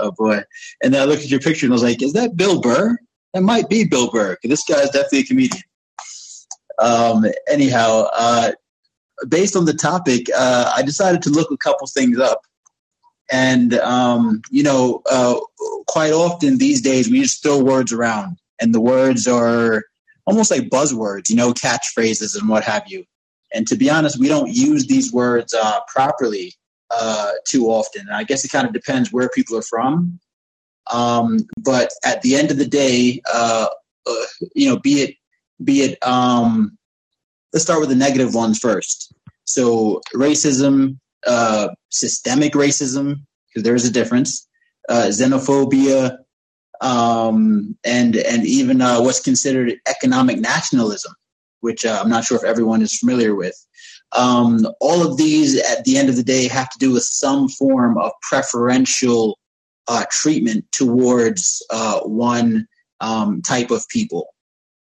oh, boy. And then I looked at your picture and I was like, is that Bill Burr? That might be Bill Burr. this guy's definitely a comedian. Um, anyhow, uh, based on the topic, uh, I decided to look a couple things up. And, um, you know, uh, quite often these days we just throw words around, and the words are almost like buzzwords, you know, catchphrases and what have you. And to be honest, we don't use these words uh, properly uh, too often. And I guess it kind of depends where people are from. Um, but at the end of the day, uh, uh, you know, be it be it um, let's start with the negative ones first. So racism, uh, systemic racism, because there is a difference, uh, xenophobia, um, and and even uh, what's considered economic nationalism, which uh, I'm not sure if everyone is familiar with. Um, all of these, at the end of the day, have to do with some form of preferential uh, treatment towards uh, one um, type of people.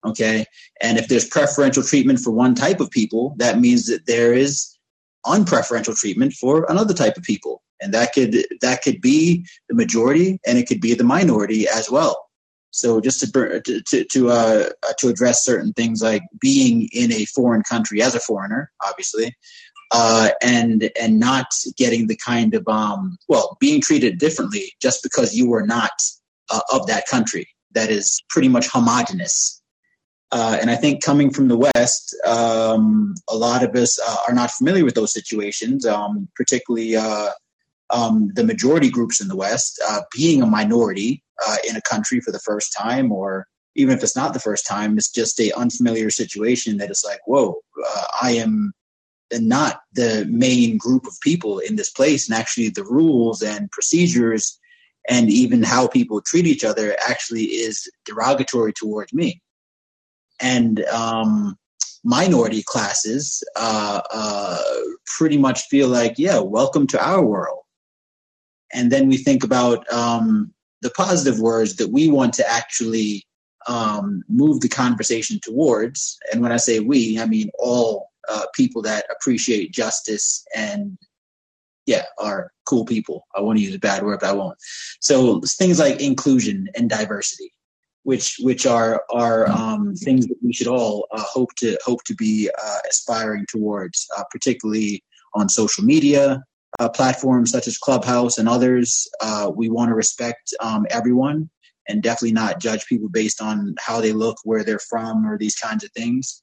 Okay, and if there's preferential treatment for one type of people, that means that there is unpreferential treatment for another type of people, and that could that could be the majority, and it could be the minority as well. So just to to to uh, to address certain things like being in a foreign country as a foreigner, obviously, uh, and and not getting the kind of um well being treated differently just because you were not uh, of that country that is pretty much homogenous. Uh, and I think coming from the West, um, a lot of us uh, are not familiar with those situations, um, particularly uh, um, the majority groups in the West uh, being a minority uh, in a country for the first time, or even if it's not the first time, it's just a unfamiliar situation that is like, whoa, I am not the main group of people in this place, and actually the rules and procedures and even how people treat each other actually is derogatory towards me and um, minority classes uh, uh, pretty much feel like, yeah, welcome to our world. And then we think about um, the positive words that we want to actually um, move the conversation towards. And when I say we, I mean all uh, people that appreciate justice and yeah, are cool people. I want to use a bad word, but I won't. So things like inclusion and diversity which which are are um, things that we should all uh, hope to hope to be uh, aspiring towards, uh, particularly on social media uh, platforms such as Clubhouse and others. Uh, we want to respect um, everyone and definitely not judge people based on how they look, where they're from, or these kinds of things.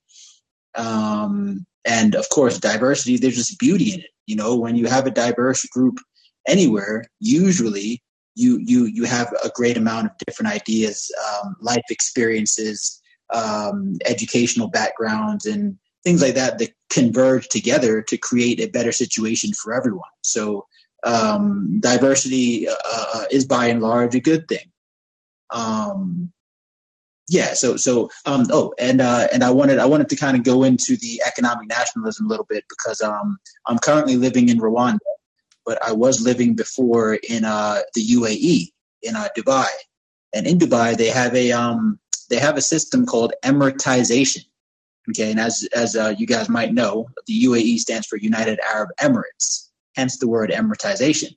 Um, and of course, diversity. There's just beauty in it. You know, when you have a diverse group anywhere, usually you you you have a great amount of different ideas, um, life experiences, um, educational backgrounds, and things like that that converge together to create a better situation for everyone. So um, diversity uh, uh, is by and large a good thing. Um, yeah. So so um, oh, and uh, and I wanted I wanted to kind of go into the economic nationalism a little bit because um, I'm currently living in Rwanda but I was living before in uh, the UAE in uh, Dubai, and in Dubai they have a um, they have a system called Emiratization. Okay, and as as uh, you guys might know, the UAE stands for United Arab Emirates, hence the word Emiratization.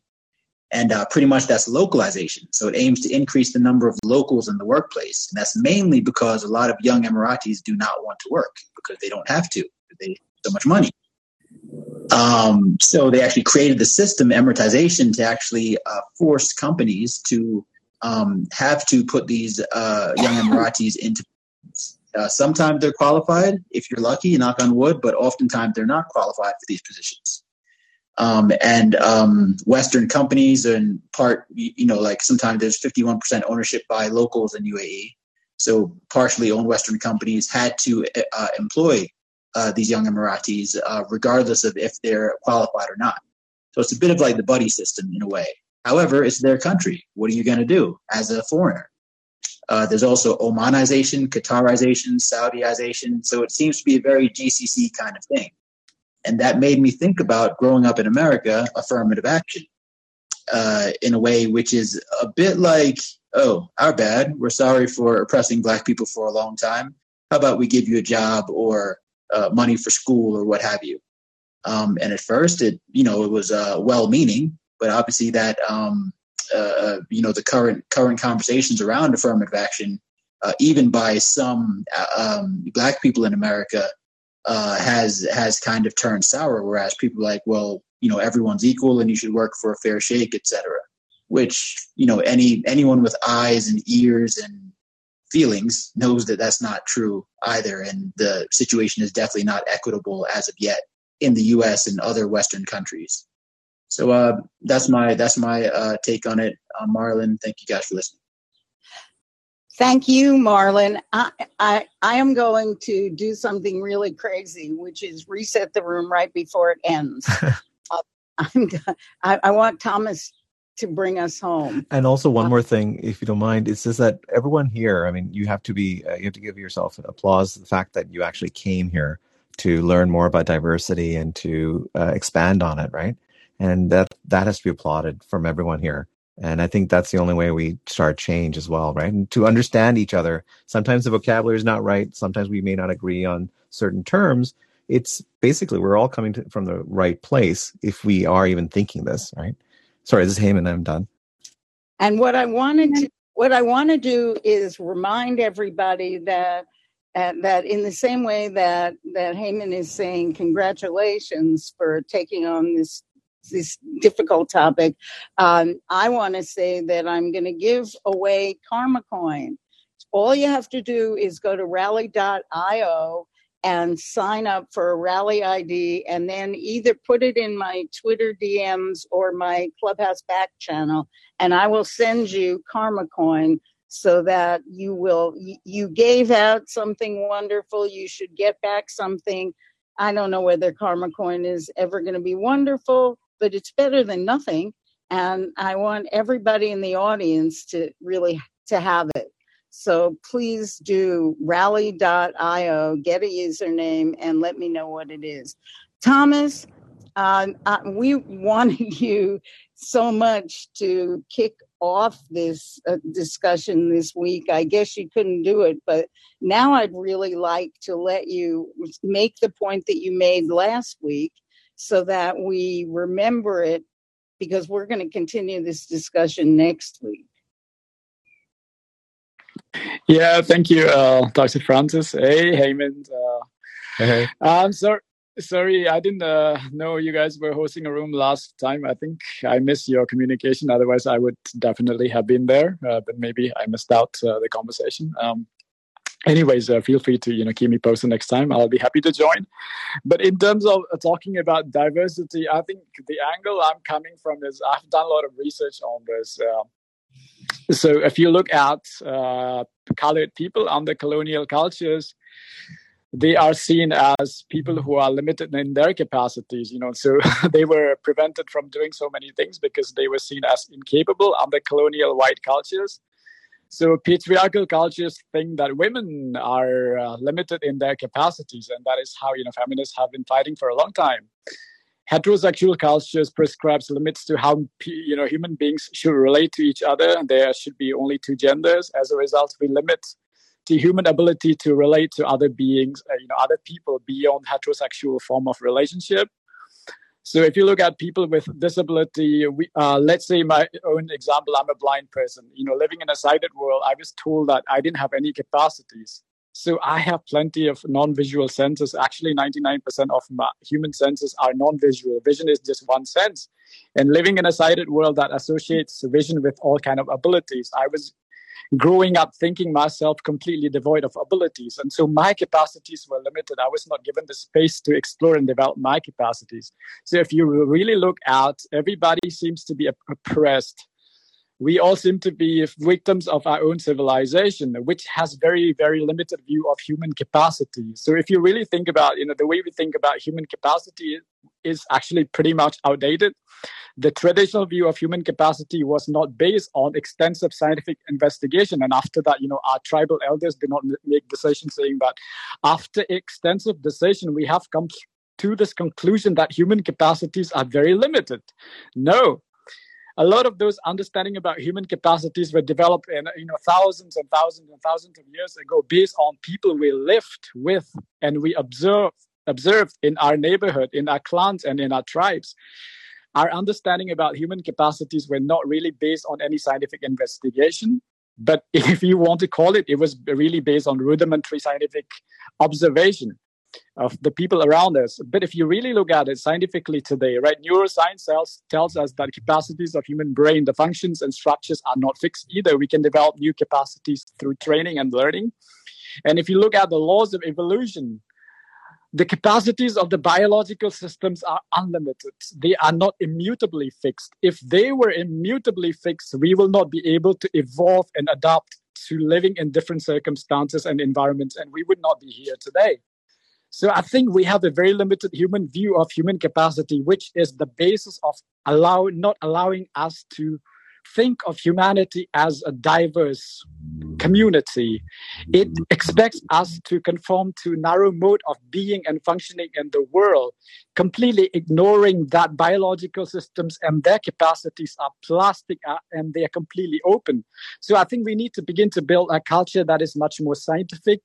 And uh, pretty much that's localization. So it aims to increase the number of locals in the workplace. And that's mainly because a lot of young Emiratis do not want to work because they don't have to. They so much money. Um, so they actually created the system, Emiratization, to actually uh, force companies to um, have to put these uh, young Emiratis into. Uh, sometimes they're qualified, if you're lucky, knock on wood, but oftentimes they're not qualified for these positions. Um, and um, Western companies, and part, you know, like sometimes there's 51% ownership by locals in UAE. So partially owned Western companies had to uh, employ uh, these young Emiratis, uh, regardless of if they're qualified or not. So it's a bit of like the buddy system in a way. However, it's their country. What are you going to do as a foreigner? Uh, there's also Omanization, Qatarization, Saudiization. So it seems to be a very GCC kind of thing. And that made me think about growing up in America, affirmative action, uh, in a way which is a bit like, oh, our bad. We're sorry for oppressing black people for a long time. How about we give you a job or uh, money for school or what have you? Um, and at first, it you know it was uh, well-meaning, but obviously that um, uh, uh, you know the current current conversations around affirmative action, uh, even by some uh, um, black people in America, uh, has has kind of turned sour. Whereas people like, well, you know, everyone's equal and you should work for a fair shake, etc. Which you know, any anyone with eyes and ears and feelings knows that that's not true either, and the situation is definitely not equitable as of yet in the U.S. and other Western countries. So uh, that's my that's my uh, take on it, uh, Marlon. Thank you guys for listening. Thank you, Marlon. I, I I am going to do something really crazy, which is reset the room right before it ends. uh, I'm, I, I want Thomas to bring us home. And also one more thing, if you don't mind, it's just that everyone here. I mean, you have to be uh, you have to give yourself applause the fact that you actually came here to learn more about diversity and to uh, expand on it, right? And that that has to be applauded from everyone here. And I think that's the only way we start change as well, right? And to understand each other. Sometimes the vocabulary is not right. Sometimes we may not agree on certain terms. It's basically we're all coming to, from the right place if we are even thinking this, right? Sorry, this is Heyman. I'm done. And what I wanted to what I want to do is remind everybody that uh, that in the same way that that Heyman is saying congratulations for taking on this this difficult topic, um, I want to say that I'm going to give away Karma Coin. All you have to do is go to rally.io and sign up for a rally ID and then either put it in my Twitter DMs or my Clubhouse back channel, and I will send you Karma Coin so that you will you gave out something wonderful you should get back something. I don't know whether karma coin is ever going to be wonderful but it's better than nothing and i want everybody in the audience to really to have it so please do rally.io get a username and let me know what it is thomas uh, uh, we wanted you so much to kick off this uh, discussion this week. I guess you couldn't do it, but now I'd really like to let you make the point that you made last week so that we remember it because we're going to continue this discussion next week. Yeah, thank you, uh, Dr. Francis. Hey, Heyman. Uh, hey. Um, sorry, sorry, I didn't uh, know you guys were hosting a room last time. I think I missed your communication. Otherwise, I would definitely have been there. Uh, but maybe I missed out uh, the conversation. Um, anyways, uh, feel free to you know keep me posted next time. I'll be happy to join. But in terms of uh, talking about diversity, I think the angle I'm coming from is I've done a lot of research on this. So if you look at uh, colored people under colonial cultures they are seen as people who are limited in their capacities you know. So they were prevented from doing so many things because they were seen as incapable under colonial white cultures. So patriarchal cultures think that women are uh, limited in their capacities and that is how you know feminists have been fighting for a long time heterosexual cultures prescribes limits to how you know human beings should relate to each other and there should be only two genders as a result we limit the human ability to relate to other beings, uh, you know, other people beyond heterosexual form of relationship. So if you look at people with disability, we, uh, let's say my own example, I'm a blind person. You know, living in a sighted world, I was told that I didn't have any capacities. So I have plenty of non-visual senses. Actually, 99% of human senses are non-visual. Vision is just one sense. And living in a sighted world that associates vision with all kind of abilities, I was growing up thinking myself completely devoid of abilities. And so my capacities were limited. I was not given the space to explore and develop my capacities. So if you really look at everybody seems to be oppressed. We all seem to be victims of our own civilization, which has very, very limited view of human capacity. So if you really think about, you know, the way we think about human capacity is actually pretty much outdated. The traditional view of human capacity was not based on extensive scientific investigation. And after that, you know, our tribal elders did not make decisions saying that after extensive decision, we have come to this conclusion that human capacities are very limited. No, a lot of those understanding about human capacities were developed in you know thousands and thousands and thousands of years ago based on people we lived with and we observed observed in our neighborhood in our clans and in our tribes. Our understanding about human capacities were not really based on any scientific investigation but if you want to call it it was really based on rudimentary scientific observation of the people around us. But if you really look at it scientifically today, right, neuroscience tells, tells us that capacities of human brain, the functions and structures are not fixed either. We can develop new capacities through training and learning. And if you look at the laws of evolution, the capacities of the biological systems are unlimited. They are not immutably fixed. If they were immutably fixed, we will not be able to evolve and adapt to living in different circumstances and environments, and we would not be here today. So I think we have a very limited human view of human capacity, which is the basis of allow not allowing us to think of humanity as a diverse community. It expects us to conform to narrow mode of being and functioning in the world, completely ignoring that biological systems and their capacities are plastic uh, and they are completely open. So I think we need to begin to build a culture that is much more scientific,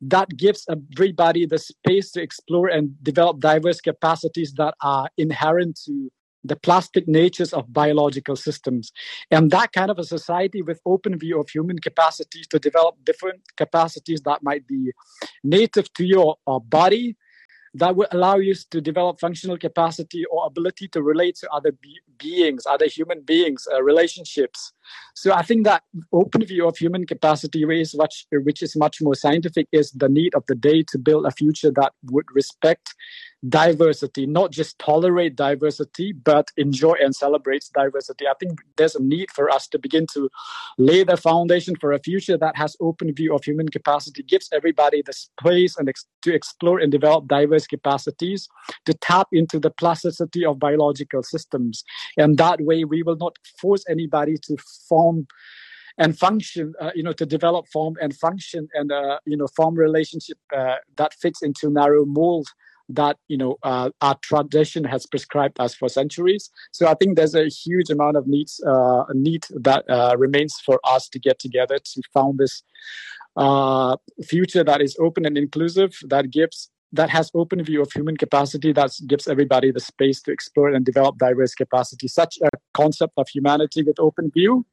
that gives everybody the space to explore and develop diverse capacities that are inherent to the plastic natures of biological systems. And that kind of a society with open view of human capacities to develop different capacities that might be native to your body, that will allow you to develop functional capacity or ability to relate to other be- beings, other human beings, uh, relationships. So I think that open view of human capacity, which, which is much more scientific, is the need of the day to build a future that would respect diversity, not just tolerate diversity, but enjoy and celebrate diversity. I think there's a need for us to begin to lay the foundation for a future that has open view of human capacity, gives everybody the space and ex- to explore and develop diverse capacities, to tap into the plasticity of biological systems. And that way, we will not force anybody to form and function uh, you know to develop form and function and uh, you know form relationship uh, that fits into narrow mold that you know uh, our tradition has prescribed us for centuries. So I think there's a huge amount of needs uh, need that uh, remains for us to get together to found this future that is open and inclusive that gives that has open view of human capacity that gives everybody the space to explore and develop diverse capacity such a concept of humanity with open view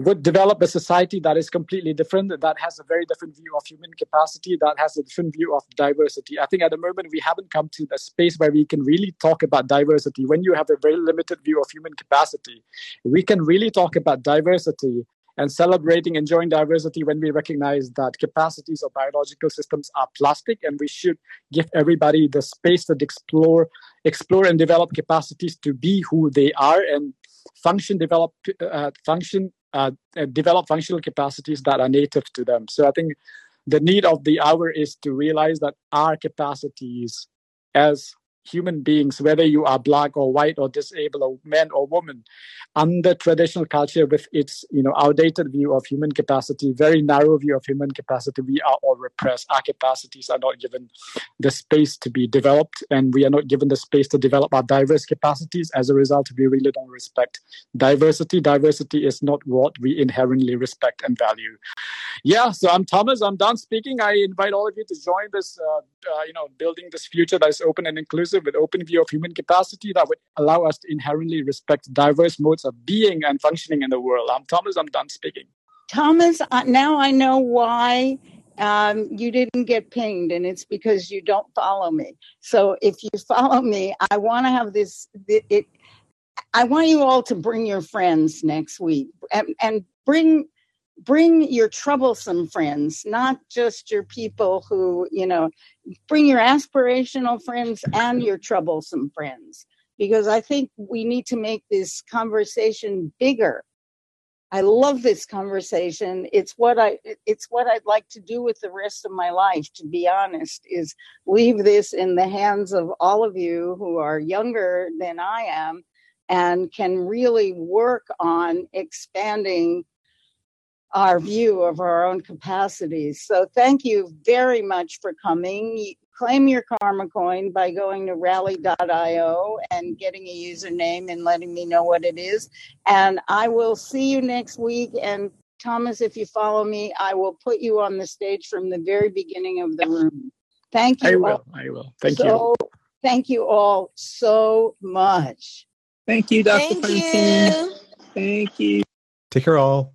would develop a society that is completely different, that has a very different view of human capacity, that has a different view of diversity. I think at the moment we haven't come to the space where we can really talk about diversity. When you have a very limited view of human capacity, we can really talk about diversity and celebrating enjoying diversity when we recognize that capacities of biological systems are plastic and we should give everybody the space to explore explore and develop capacities to be who they are and function develop uh, function uh, develop functional capacities that are native to them. So I think the need of the hour is to realize that our capacities as human beings, whether you are black or white or disabled or man or woman, under traditional culture with its you know outdated view of human capacity, very narrow view of human capacity, we are all repressed. Our capacities are not given the space to be developed, and we are not given the space to develop our diverse capacities. As a result, we really don't respect diversity. Diversity is not what we inherently respect and value. Yeah, so I'm Thomas. I'm done speaking. I invite all of you to join this, uh, uh, you know, building this future that is open and inclusive with open view of human capacity that would allow us to inherently respect diverse modes of being and functioning in the world. I'm Thomas. I'm done speaking. Thomas, now I know why um, you didn't get pinged, and it's because you don't follow me. So if you follow me, I want to have this. It, I want you all to bring your friends next week, and, and bring bring your troublesome friends, not just your people who, you know, bring your aspirational friends and your troublesome friends. Because I think we need to make this conversation bigger I love this conversation. It's what I it's what I'd like to do with the rest of my life, to be honest, is leave this in the hands of all of you who are younger than I am and can really work on expanding our view of our own capacities. So thank you very much for coming. Claim your karma coin by going to rally.io and getting a username and letting me know what it is. And I will see you next week. And Thomas, if you follow me, I will put you on the stage from the very beginning of the room. Thank you. I will. I will. Thank so, you. Thank you all so much. Thank you, Dr. Thank Francine. you. Thank you. Take care, all.